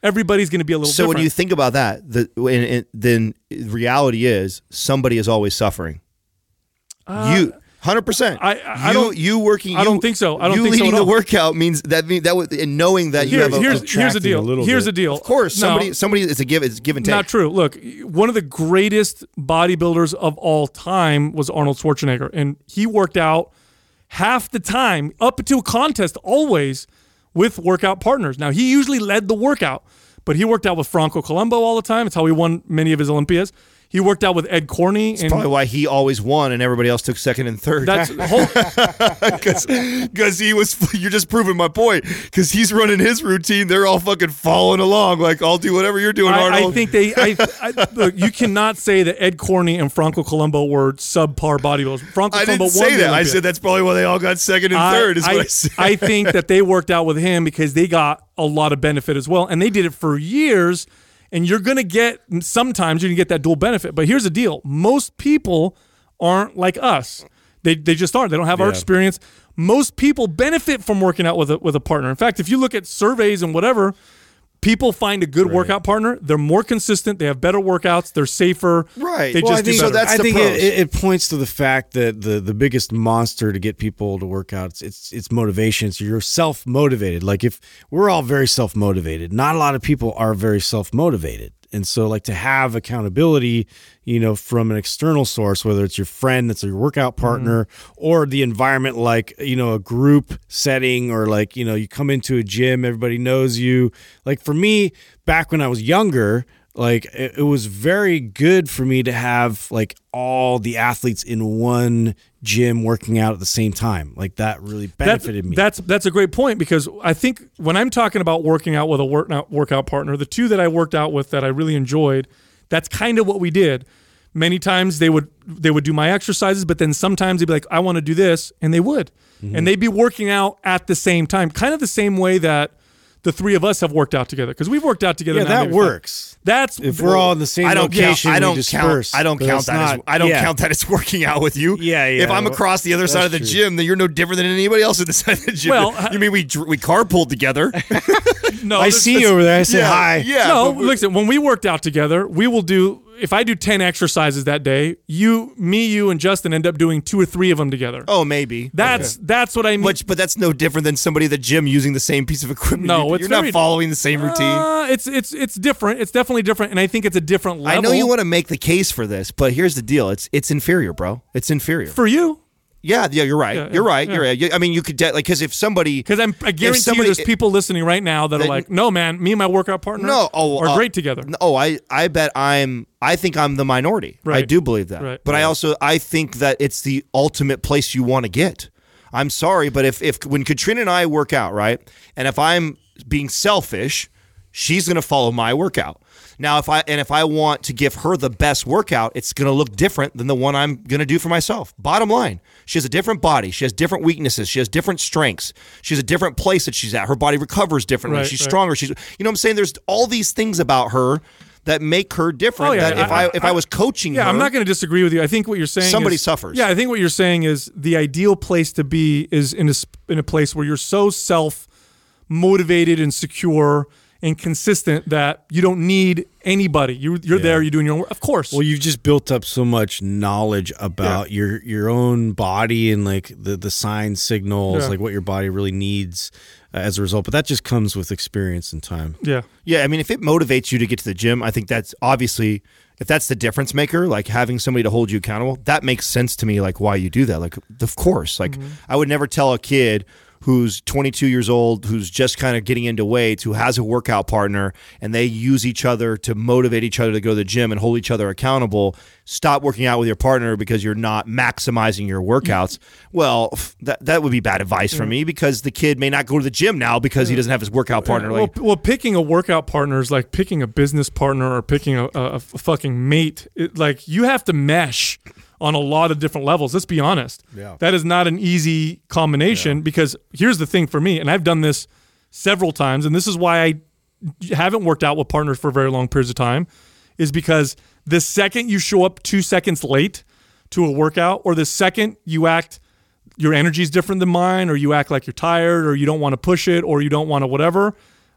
everybody's going to be a little. So when you think about that, the and, and then reality is somebody is always suffering. You hundred percent. Uh, I- I you, don't- you working. I you- don't think so. I don't you think so leading at the workout means that mean that would and knowing that you have a, here's a- here's attracting deal. a little Here's bit. the deal. of course somebody somebody it's a give it's give and take. Not true. Look, one of the greatest bodybuilders of all time was Arnold Schwarzenegger, and he worked out half the time up to a contest always with workout partners. Now he usually led the workout, but he worked out with Franco Columbu all the time. It's how he won many of his Olympias. He worked out with Ed Corney and Probably why he always won and everybody else took second and third. that's because he was. You're just proving my point. Because he's running his routine, they're all fucking following along. Like I'll do whatever you're doing, I, I think they. I, I, look, you cannot say that Ed Corney and Franco Columbu were subpar bodybuilders. Franco I Columbu didn't say that. I said that's probably why they all got second and third. Is what I, said. I think that they worked out with him because they got a lot of benefit as well, and they did it for years. And you're gonna get sometimes you're gonna get that dual benefit. But here's the deal: most people aren't like us. They they just aren't. They don't have our experience. Most people benefit from working out with a with a partner. In fact, if you look at surveys and whatever. People find a good workout partner. They're more consistent. They have better workouts. They're safer. Right. They Well, just I do think- better. so that's I the think pros. it, it, it points to the fact that the the biggest monster to get people to work out it's it's, it's motivation. So you're self motivated. Like if we're all very self motivated, not a lot of people are very self motivated. And so like to have accountability, you know, from an external source, whether it's your friend that's your workout mm-hmm. partner or the environment like, you know, a group setting or like, you know, you come into a gym, everybody knows you. Like for me, back when I was younger, like it, it was very good for me to have like all the athletes in one gym working out at the same time like that really benefited me That's that's a great point because I think when I'm talking about working out with a workout workout partner, the two that I worked out with that I really enjoyed, that's kind of what we did. Many times they would they would do my exercises, but then sometimes they'd be like, "I want to do this," and they would, Mm-hmm. and they'd be working out at the same time, kind of the same way that the three of us have worked out together because we've worked out together. yeah now that works five- That's if we're all in the same I don't location count. I don't disperse, count. I don't count it's that. as, I don't yeah. count that as working out with you. Yeah, yeah, If I'm across the other side of the that's gym, then you're no different than anybody else at the side of the gym. Well, you mean we dr- we carpooled together? no. i see you over there i say yeah, hi Yeah. no, listen. When we worked out together, we will do. If I do ten exercises that day, you, me, you, and Justin end up doing two or three of them together. oh, maybe. That's that's what I mean. But, but that's no different than somebody at the gym using the same piece of equipment. No, you, it's you're not following the same routine. Uh, it's it's it's different. It's definitely different, and I think it's a different level. I know you want to make the case for this, but here's the deal: it's it's inferior, bro. It's inferior. for you yeah, yeah, you're right. Yeah, you're yeah, right. You're yeah. right. I mean, you could de- like because if somebody because I'm. I guarantee somebody- you, there's people listening right now that are like, "No, man, me and my workout partner, No, oh, are uh, great together." No, Oh, I I bet I'm I think I'm the minority. I do believe that. Right. But I also I think that it's the ultimate place you want to get. I'm sorry, but if if when Katrina and I work out, right? And if I'm being selfish, she's going to follow my workout. Now, if I and if I want to give her the best workout, it's going to look different than the one I'm going to do for myself. Bottom line, she has a different body. She has different weaknesses. She has different strengths. She has a different place that she's at. Her body recovers differently. Right, she's right. stronger. She's you know what I'm saying. There's all these things about her that make her different. Oh, yeah, that if I, I- if I was coaching Yeah, her, I'm not going to disagree with you. I think what you're saying Somebody is- suffers. Yeah, I think what you're saying is the ideal place to be is in a in a place where you're so self motivated and secure and consistent that you don't need anybody. You you're there. You're doing your own work. Of course. Well, you've just built up so much knowledge about your your own body and like the the sign signals, Yeah. like what your body really needs uh, as a result. But that just comes with experience and time. yeah. Yeah, I mean, if it motivates you to get to the gym, I think that's obviously if that's the difference maker, like having somebody to hold you accountable, that makes sense to me. Like why you do that, like of course, like I would never tell a kid who's 22 years old, who's just kind of getting into weights, who has a workout partner, and they use each other to motivate each other to go to the gym and hold each other accountable. Stop working out with your partner because you're not maximizing your workouts. Mm-hmm. Well, that that would be bad advice for mm. me because the kid may not go to the gym now because he mm. doesn't have his workout partner. Well, Like, well, picking a workout partner is like picking a business partner or picking a, a, a fucking mate. It, like you have to mesh on a lot of different levels. Let's be honest. Yeah. That is not an easy combination because here's the thing for me, and I've done this several times, and this is why I haven't worked out with partners for very long periods of time, is because the second you show up two seconds late to a workout, or the second you act your energy is different than mine, or you act like you're tired, or you don't want to push it, or you don't want to whatever,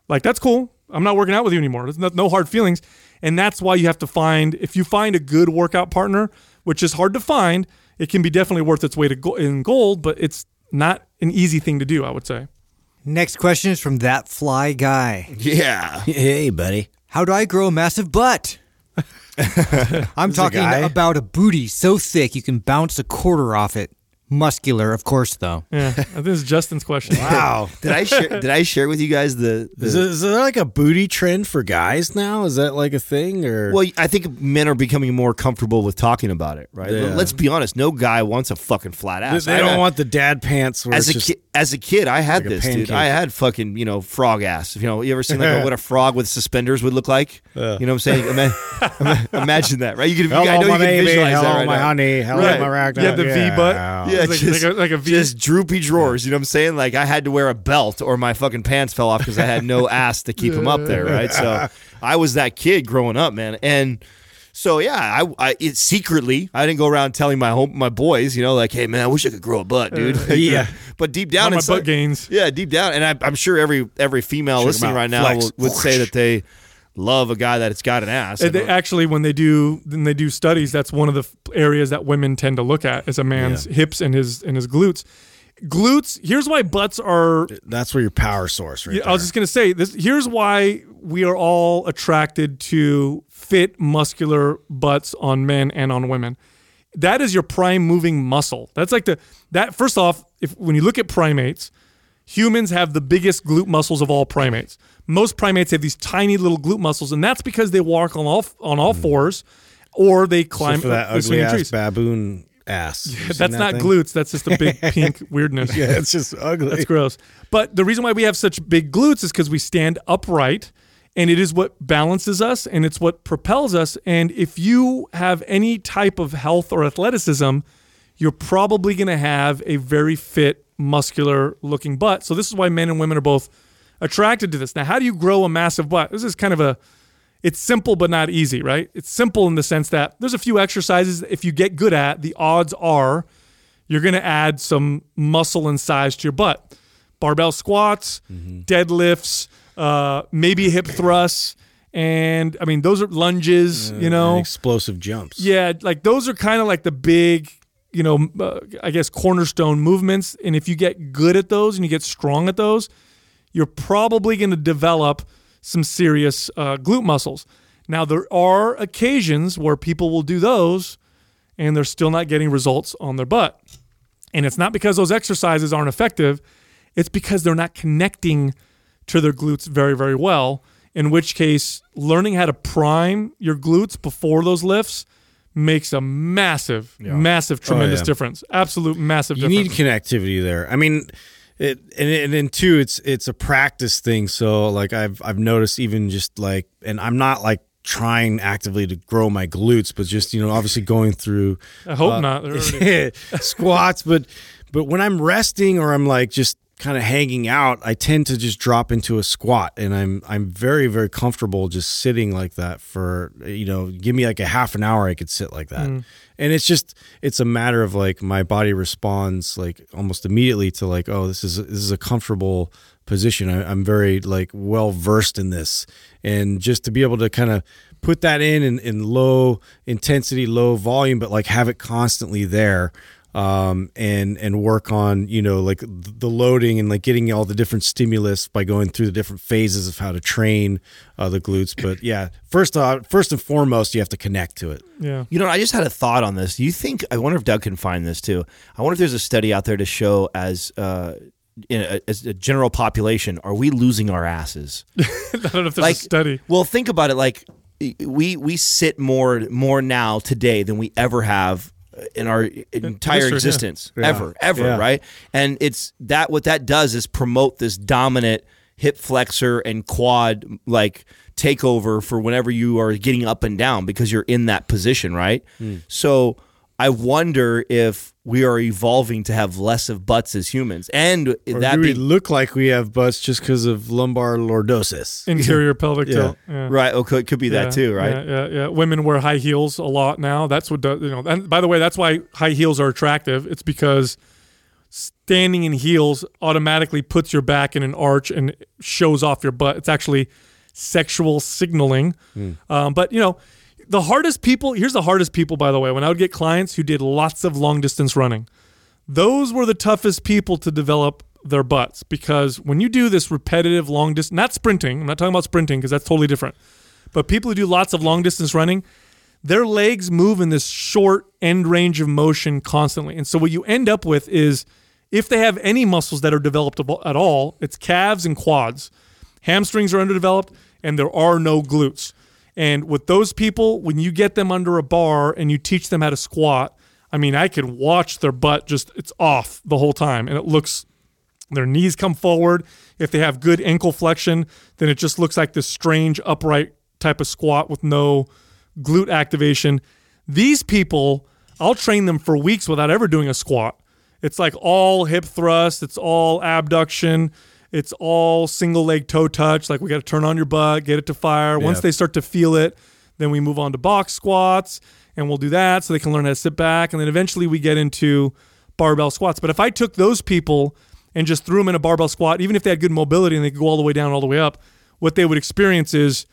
like that's cool. I'm not working out with you anymore. There's no hard feelings. And that's why you have to find, if you find a good workout partner, which is hard to find, it can be definitely worth its weight in gold, but it's not an easy thing to do, I would say. Next question is from that fly guy. yeah. Hey, buddy. How do I grow a massive butt? I'm talking guy? about a booty so thick you can bounce a quarter off it. Muscular, of course, though. Yeah, I think it's Justin's question. Wow. Did I share? did I share with you guys the? the Is, it, is there like a booty trend for guys now? Is that like a thing or? well, I think men are becoming more comfortable with talking about it, right? Yeah. Let's be honest. No guy wants a fucking flat ass. they I- don't want the dad pants. Where as a kid, as a kid, I had like this, dude. I had fucking, you know, frog ass. You know, you ever seen like a, what a frog with suspenders would look like? Yeah. You know what I'm saying? Ima- ima- imagine that, right? You can, Hello, I know my you can baby. visualize Hello, that right my now. honey. Hello, Right. my rag. Yeah, the V butt. Yeah, like- just, like a- like a V. just droopy drawers. You know what I'm saying? Like I had to wear a belt or my fucking pants fell off because I had no ass to keep them up there, right? So I was that kid growing up, man, and. So yeah, I, I it, secretly I didn't go around telling my home my boys, you know, like, hey man, I wish I could grow a butt, dude. Uh, yeah. but deep down On my inside, butt gains. yeah, deep down, and I, I'm sure every every female Check listening right now will, would say that they love a guy that's got an ass. And they, actually, when they do when they do studies, that's one of the f- areas that women tend to look at is a man's hips and his and his glutes. Glutes. Here's why butts are. That's where your power source, right? I was just gonna say this. Here's why we are all attracted to fit, muscular butts on men and on women. That is your prime moving muscle. That's like the that. First off, if when you look at primates, humans have the biggest glute muscles of all primates. Most primates have these tiny little glute muscles, and that's because they walk on all on all mm-hmm. fours, or they climb for that ugly ass trees. baboon ass. Seen That's that not glutes. That's just a big pink weirdness. Yeah, it's just ugly. That's gross. But the reason why we have such big glutes is because we stand upright and it is what balances us and it's what propels us. And if you have any type of health or athleticism, you're probably going to have a very fit, muscular looking butt. So this is why men and women are both attracted to this. Now, how do you grow a massive butt? This is kind of a it's simple but not easy, right? It's simple in the sense that there's a few exercises if you get good at, the odds are you're going to add some muscle and size to your butt. Barbell squats, deadlifts, uh, maybe hip thrusts, and I mean those are lunges. you know, explosive jumps. yeah, like those are kind of like the big, you know, uh, I guess cornerstone movements. And if you get good at those and you get strong at those, you're probably going to develop some serious uh, glute muscles. Now, there are occasions where people will do those and they're still not getting results on their butt. And it's not because those exercises aren't effective, it's because they're not connecting to their glutes very, very well. In which case, learning how to prime your glutes before those lifts makes a massive, massive, tremendous yeah. difference. Absolute massive you need connectivity there. I mean, it and and then two, it's it's a practice thing. So like I've I've noticed even just like, and I'm not like trying actively to grow my glutes, but just you know obviously going through I hope uh, not. Already- squats, but but when I'm resting or I'm like just kind of hanging out, I tend to just drop into a squat and I'm I'm very very comfortable just sitting like that for you know, give me like a half an hour I could sit like that. Mm. And it's just it's a matter of like my body responds like almost immediately to like oh this is this is a comfortable position. I, I'm very like well versed in this, and just to be able to kind of put that in, in in low intensity, low volume, but like have it constantly there, um, and and work on you know like the loading and like getting all the different stimulus by going through the different phases of how to train uh, the glutes. But yeah, first uh, first and foremost, you have to connect to it. yeah. You know, I just had a thought on this. Do you think? I wonder if Doug can find this too. I wonder if there's a study out there to show as uh, in a, as a general population, are we losing our asses? I don't know if there's like a study. Well, think about it. Like we we sit more more now today than we ever have in our entire history, yeah. existence ever ever Yeah. right and it's that what that does is promote this dominant hip flexor and quad like takeover for whenever you are getting up and down because you're in that position right Hmm. so i wonder if we are evolving to have less of butts as humans and Or that do we be, look like we have butts just because of lumbar lordosis? Anterior pelvic Yeah. tilt. Yeah. right okay it could be Yeah, that too right Yeah, yeah, yeah. Women wear high heels a lot now. That's what does you know. And by the way, that's why high heels are attractive. It's because standing in heels automatically puts your back in an arch and shows off your butt. It's actually sexual signaling. Um, but you know, the hardest people. Here's the hardest people. By the way, when I would get clients who did lots of long distance running, those were the toughest people to develop their butts because when you do this repetitive long distance, not sprinting. I'm not talking about sprinting because that's totally different. But people who do lots of long distance running, their legs move in this short end range of motion constantly. And so what you end up with is if they have any muscles that are developed at all, it's calves and quads. Hamstrings are underdeveloped and there are no glutes. And with those people, when you get them under a bar and you teach them how to squat, I mean, I could watch their butt just, it's off the whole time. And it looks, their knees come forward. If they have good ankle flexion, then it just looks like this strange upright type of squat with no glute activation. These people, I'll train them for weeks without ever doing a squat. It's like all hip thrust, it's all abduction, it's all single leg toe touch. Like we got to turn on your butt, get it to fire. Once they start to feel it, then we move on to box squats and we'll do that so they can learn how to sit back. And then eventually we get into barbell squats. But if I took those people and just threw them in a barbell squat, even if they had good mobility and they could go all the way down, all the way up, what they would experience is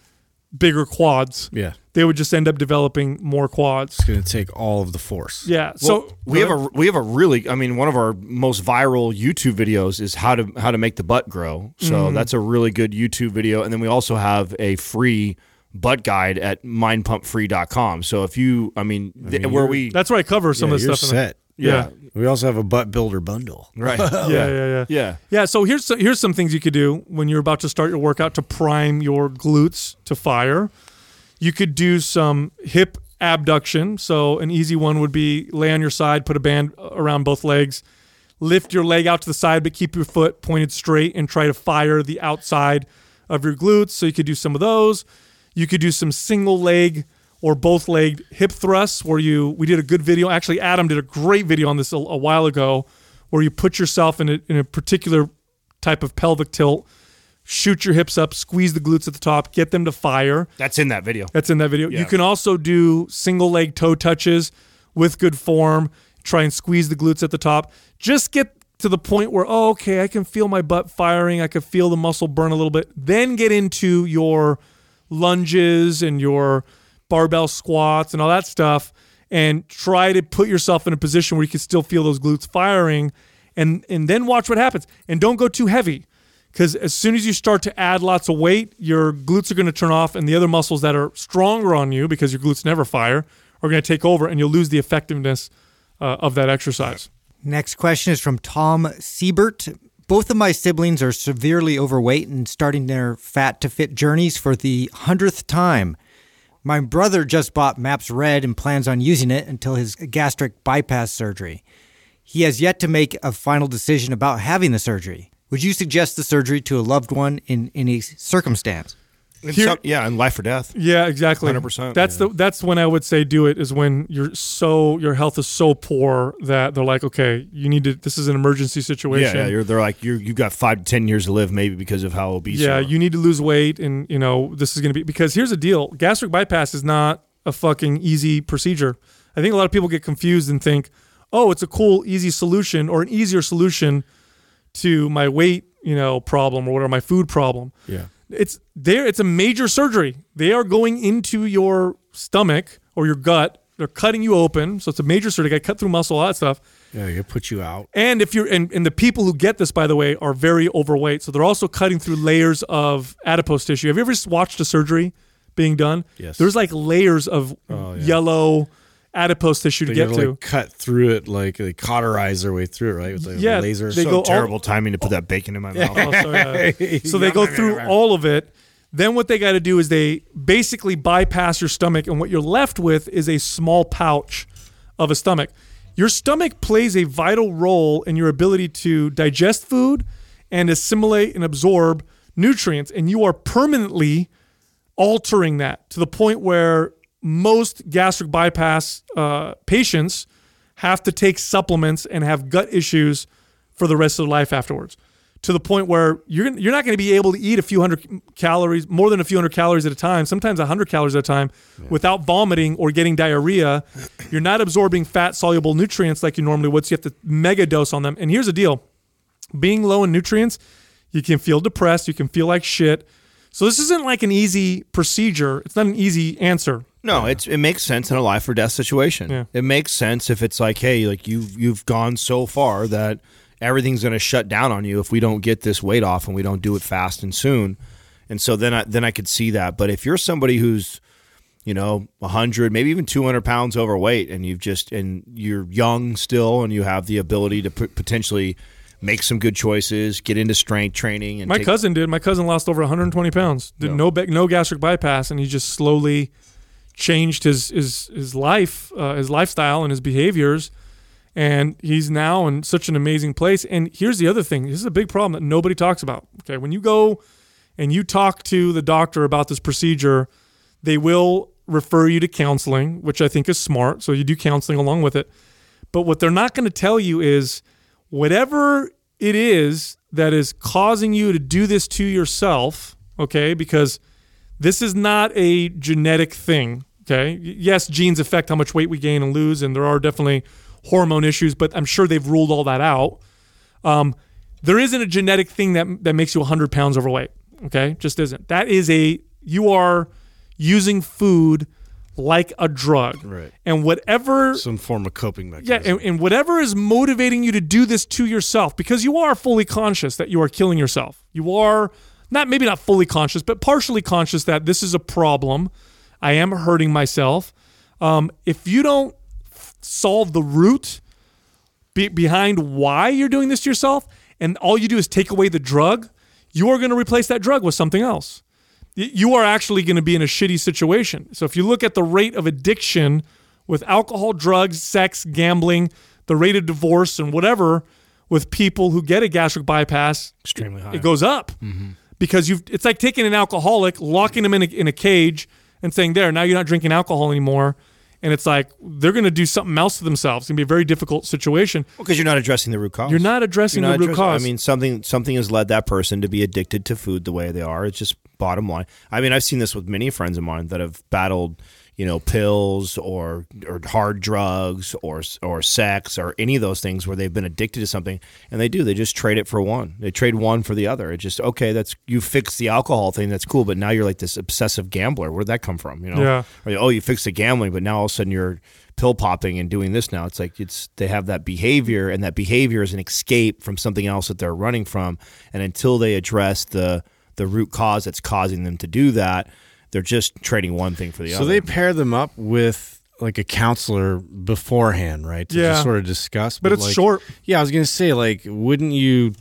bigger quads. Yeah. They would just end up developing more quads. It's going to take all of the force. Yeah. So Well, we have a we have a really I mean one of our most viral YouTube videos is how to how to make the butt grow. So Mm-hmm. that's a really good YouTube video and then we also have a free butt guide at mindpumpfree.com. So if you I mean, th- where we that's where I cover some Yeah, of the you're stuff. in there. set. Yeah. We also have a butt builder bundle. right. Yeah, yeah, yeah. Yeah. Yeah, so here's here's some things you could do when you're about to start your workout to prime your glutes to fire. You could do some hip abduction. So an easy one would be lay on your side, put a band around both legs, lift your leg out to the side, but keep your foot pointed straight and try to fire the outside of your glutes. So you could do some of those. You could do some single leg or both leg hip thrusts where you we did a good video. Actually, Adam did a great video on this a, a while ago where you put yourself in a, in a particular type of pelvic tilt, shoot your hips up, squeeze the glutes at the top, get them to fire. That's in that video. That's in that video. Yeah. You can also do single leg toe touches with good form. Try and squeeze the glutes at the top. Just get to the point where, oh, okay, I can feel my butt firing. I can feel the muscle burn a little bit. Then get into your lunges and your barbell squats and all that stuff and try to put yourself in a position where you can still feel those glutes firing and and then watch what happens and don't go too heavy because as soon as you start to add lots of weight your glutes are going to turn off and the other muscles that are stronger on you because your glutes never fire are going to take over and you'll lose the effectiveness uh, of that exercise Next question is from Tom Siebert. Both of my siblings are severely overweight and starting their fat to fit journeys for the hundredth time. My brother just bought MAPS Red and plans on using it until his gastric bypass surgery. He has yet to make a final decision about having the surgery. Would you suggest the surgery to a loved one in any circumstance? Here- some- yeah, and life or death. Yeah, exactly. 100%, That's the that's when I would say do it is when you're so your health is so poor that they're like, okay, you need to. This is an emergency Yeah, situation. yeah. You're, they're like you you got five to ten years to live maybe because of how obese. yeah, you, are. you need to lose weight, and you know this is going to be because here's the deal: gastric bypass is not a fucking easy procedure. I think a lot of people get confused and think, oh, it's a cool, easy solution or an easier solution to my weight, you know, problem or whatever my food problem. Yeah. It's there. It's a major surgery. They are going into your stomach or your gut. They're cutting you open, so it's a major surgery. They cut through muscle, all that stuff. Yeah, you put you out. And if you're and, and the people who get this, by the way, are very overweight. So they're also cutting through layers of adipose tissue. Have you ever watched a surgery being done? Yes. There's like layers of oh, yellow adipose tissue to They get gotta, like cut through it like they cauterize their way through it, right? With like Yeah, a laser. they so go all- terrible timing to put that bacon in my mouth. Oh, yeah. so they go through all of it. Then what they got to do is they basically bypass your stomach, and what you're left with is a small pouch of a stomach. Your stomach plays a vital role in your ability to digest food and assimilate and absorb nutrients, and you are permanently altering that to the point where most gastric bypass uh, patients have to take supplements and have gut issues for the rest of their life afterwards. To the point where you're you're not going to be able to eat a few hundred calories, more than a few hundred calories at a time, sometimes a hundred calories at a time, without vomiting or getting diarrhea. You're not absorbing fat soluble nutrients like you normally would. So you have to mega dose on them. And here's the deal: being low in nutrients, you can feel depressed, you can feel like shit. So this isn't like an easy procedure. It's not an easy answer. No, it's it makes sense in a life or death situation. Yeah. It makes sense if it's like, hey, like you've you've gone so far that everything's going to shut down on you if we don't get this weight off and we don't do it fast and soon. And so then I then I could see that. But if you're somebody who's you know, 100, maybe even 200 pounds overweight, and you've just, and you're young still, and you have the ability to p- potentially make some good choices, get into strength training. And My take- cousin did. My cousin lost over 120 pounds. Did no ba- no gastric bypass, and he just slowly changed his his his life, uh, his lifestyle, and his behaviors. And he's now in such an amazing place. And here's the other thing: this is a big problem that nobody talks about. Okay, when you go and you talk to the doctor about this procedure, they will refer you to counseling, which I think is smart. So you do counseling along with it. But what they're not going to tell you is whatever it is that is causing you to do this to yourself, okay? Because this is not a genetic thing, okay? Yes, genes affect how much weight we gain and lose, and there are definitely hormone issues, but I'm sure they've ruled all that out. Um, there isn't a genetic thing that that makes you 100 pounds overweight, okay? Just isn't. That is a you are using food like a drug, Right. And whatever Some form of coping mechanism. yeah, and, and whatever is motivating you to do this to yourself, because you are fully conscious that you are killing yourself. You are not maybe not fully conscious, but partially conscious that this is a problem. I am hurting myself. Um, if you don't solve the root be- behind why you're doing this to yourself, and all you do is take away the drug, you are going to replace that drug with something else. You are actually going to be in a shitty situation. So if you look at the rate of addiction with alcohol, drugs, sex, gambling, the rate of divorce, and whatever with people who get a gastric bypass, Extremely high. it goes up because you've. It's like taking an alcoholic, locking them in a, in a cage, and saying, "There, now you're not drinking alcohol anymore." And it's like they're going to do something else to themselves. It's going to be a very difficult situation. Well, because you're not addressing the root cause. You're not addressing You're the not root addressing- cause. I mean, something something has led that person to be addicted to food the way they are. It's just bottom line. I mean, I've seen this with many friends of mine that have battled, you know, pills or or hard drugs or or sex or any of those things where they've been addicted to something, and they do. They just trade it for one. They trade one for the other. It just okay. That's you fix the alcohol thing. That's cool. But now you're like this obsessive gambler. Where'd that come from? You know? Yeah. Or, oh, you fixed the gambling, but now all of a sudden you're pill popping and doing this now. It's like it's they have that behavior, and that behavior is an escape from something else that they're running from. And until they address the the root cause that's causing them to do that, they're just trading one thing for the So other. So they pair them up with like a counselor beforehand, right? To Yeah. just sort of discuss. But it's like- short. Yeah, I was gonna say, like, wouldn't you?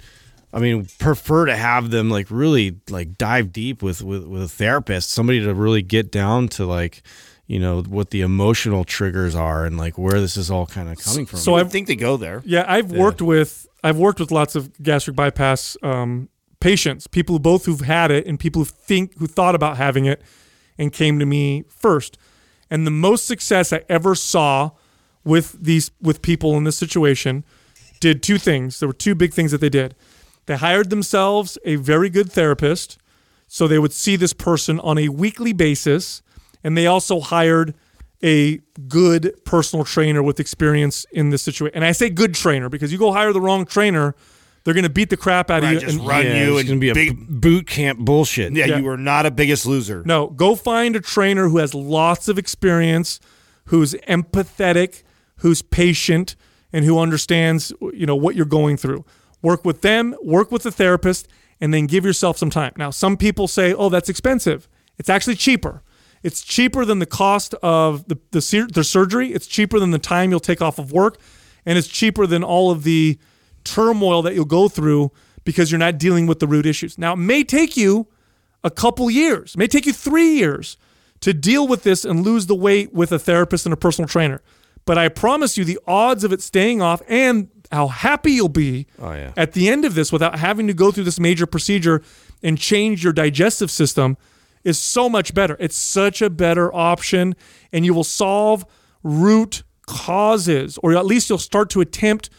I mean, prefer to have them like really like dive deep with with with a therapist, somebody to really get down to like, you know, what the emotional triggers are and like where this is all kind of coming from. So I I think they go there. Yeah, I've worked with I've worked with lots of gastric bypass um, patients, people both who've had it and people who think who thought about having it and came to me first. And the most success I ever saw with these with people in this situation did two things. There were two big things that they did. They hired themselves a very good therapist, so they would see this person on a weekly basis, and they also hired a good personal trainer with experience in this situation. And I say good trainer because you go hire the wrong trainer, they're going to beat the crap out Right, of you. just and- run yeah, you it's gonna be a big- b- boot camp bullshit. Yeah, Yeah. you are not a biggest loser. No, go find a trainer who has lots of experience, who's empathetic, who's patient, and who understands you know what you're going through. Work with them, work with the therapist, and then give yourself some time. Now, some people say, "Oh, that's expensive." It's actually cheaper. It's cheaper than the cost of the the, the surgery. It's cheaper than the time you'll take off of work, and it's cheaper than all of the turmoil that you'll go through because you're not dealing with the root issues. Now, it may take you a couple years, it may take you three years to deal with this and lose the weight with a therapist and a personal trainer. But I promise you, the odds of it staying off and how happy you'll be Oh, yeah. at the end of this without having to go through this major procedure and change your digestive system is so much better. It's such a better option, and you will solve root causes, or at least you'll start to attempt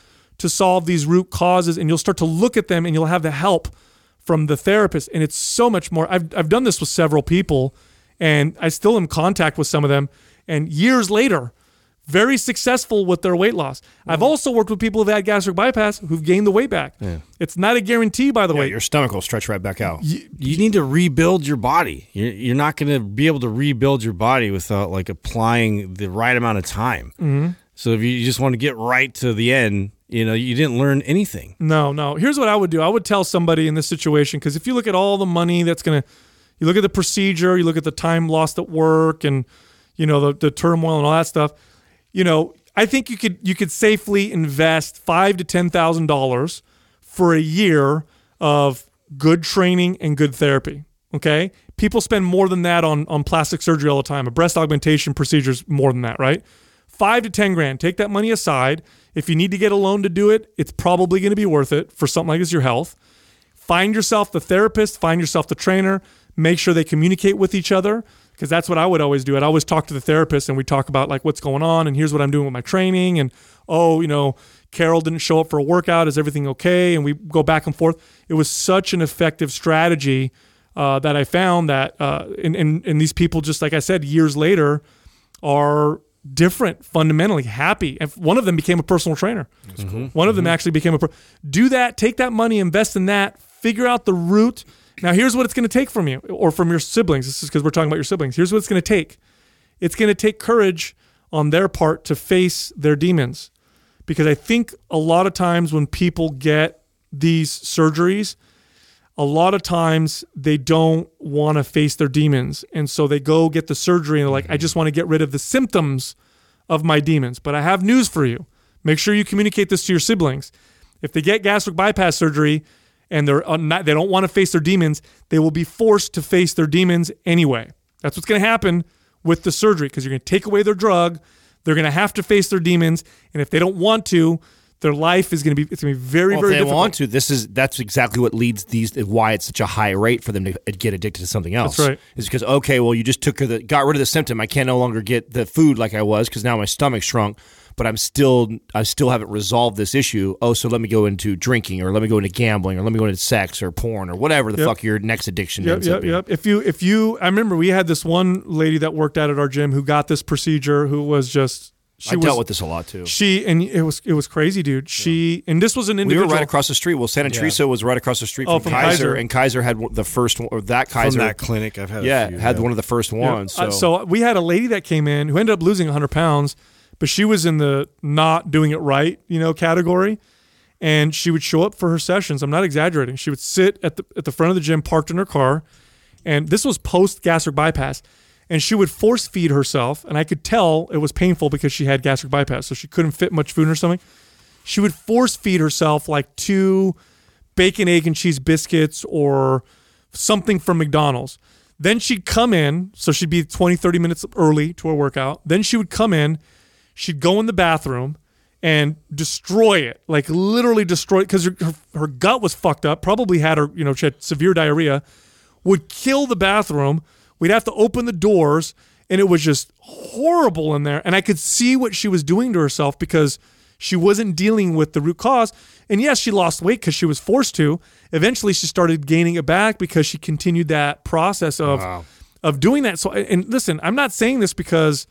to solve these root causes, and you'll start to look at them and you'll have the help from the therapist. And it's so much more. I've, I've done this with several people, and I still am in contact with some of them. And years later, very successful with their weight loss. I've also worked with people who've had gastric bypass who've gained the weight back. It's not a guarantee, by the Yeah, way. your stomach will stretch right back out. you need to rebuild your body. You're, you're not going to be able to rebuild your body without like applying the right amount of time. Mm-hmm. So if you just want to get right to the end, you know, you didn't learn anything. No, no. Here's what I would do. I would tell somebody in this situation because if you look at all the money that's going to, you look at the procedure, you look at the time lost at work, and you know, the, the turmoil and all that stuff. You know, I think you could you could safely invest five to ten thousand dollars for a year of good training and good therapy. Okay, people spend more than that on on plastic surgery all the time. A breast augmentation procedure is more than that, right? Five to ten grand. Take that money aside. If you need to get a loan to do it, it's probably going to be worth it for something like this, your health. Find yourself the therapist. Find yourself the trainer. Make sure they communicate with each other because that's what I would always do. I'd always talk to the therapist and we talk about like what's going on and here's what I'm doing with my training and oh, you know, Carol didn't show up for a workout. Is everything okay? And we go back and forth. It was such an effective strategy uh, that I found that, uh, and, and, and these people, just like I said, years later, are different, fundamentally happy. And one of them became a personal trainer. One of them mm-hmm. actually became a. Pro- Do that. Take that money, invest in that. Figure out the route. Now, here's what it's going to take from you or from your siblings. This is because we're talking about your siblings. Here's what it's going to take. It's going to take courage on their part to face their demons because I think a lot of times when people get these surgeries, a lot of times they don't want to face their demons. And so they go get the surgery and they're like, I just want to get rid of the symptoms of my demons. But I have news for you. Make sure you communicate this to your siblings. If they get gastric bypass surgery and they're uh, not, they don't want to face their demons, they will be forced to face their demons anyway. That's what's going to happen with the surgery because you're going to take away their drug. They're going to have to face their demons, and if they don't want to, their life is going to be it's going to be very Well, very if they difficult. want to, this is that's exactly what leads these why it's such a high rate for them to get addicted to something else. That's right. Is because okay, well, you just took the got rid of the symptom. I can't no longer get the food like I was because now my stomach shrunk. But I'm still I still haven't resolved this issue. Oh, so let me go into drinking or let me go into gambling or let me go into sex or porn or whatever the Yep. fuck your next addiction Yep, ends up yep, being. yep. If you, if you, I remember we had this one lady that worked out at our gym who got this procedure, who was just she I was dealt with this a lot too. she, and it was it was crazy, dude. She and this was an We were right across the street. Well, Santa Teresa was right across the street Oh, from, from Kaiser, Kaiser. and Kaiser had the first one, or that From Kaiser. that clinic, I've had. yeah, a few, had yeah. one of the first Yeah. ones. Uh, So, so we had a lady that came in who ended up losing 100 pounds, but she was in the not doing it right, you know, category. And she would show up for her sessions. I'm not exaggerating. She would sit at the at the front of the gym, parked in her car, and this was post gastric bypass. And she would force feed herself, and I could tell it was painful because she had gastric bypass, so she couldn't fit much food in her stomach. She would force feed herself like two bacon, egg, and cheese biscuits or something from McDonald's. Then she'd come in, so she'd be 20, 30 minutes early to her workout. Then she would come in, she'd go in the bathroom and destroy it, like literally destroy it because her, her, her gut was fucked up, probably had her, you know, she had severe diarrhea, would kill the bathroom. We'd have to open the doors, and it was just horrible in there. And I could see what she was doing to herself because she wasn't dealing with the root cause. And yes, she lost weight because she was forced to. Eventually, she started gaining it back because she continued that process of of doing that. So, and listen, I'm not saying this because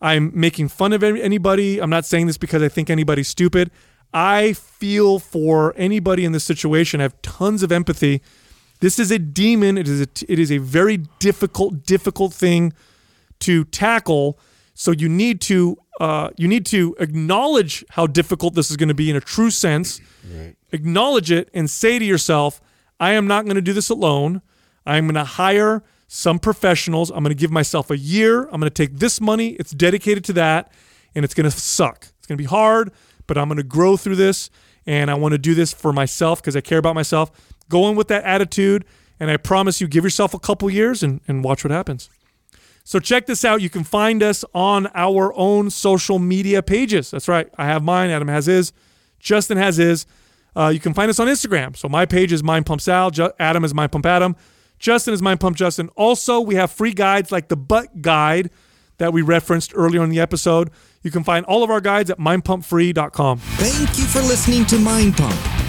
I'm making fun of anybody. I'm not saying this because I think anybody's stupid. I feel for anybody in this situation. I have tons of empathy. This is a demon. It is a, it is a very difficult, difficult thing to tackle. So you need to uh, you need to acknowledge how difficult this is going to be in a true sense. Acknowledge it and say to yourself, "I am not going to do this alone. I'm going to hire some professionals. I'm going to give myself a year. I'm going to take this money. It's dedicated to that, and it's going to suck. It's going to be hard, but I'm going to grow through this, and I want to do this for myself because I care about myself. Go in with that attitude, and I promise you, give yourself a couple years and, and watch what happens. So check this out. You can find us on our own social media pages. That's right. I have mine. Adam has his. Justin has his. Uh, you can find us on Instagram. So my page is Mind Pump Sal. Ju- Adam is Mind Pump Adam. Justin is Mind Pump Justin. Also, we have free guides like the butt guide that we referenced earlier in the episode. You can find all of our guides at mindpumpfree.com. Thank you for listening to Mind Pump.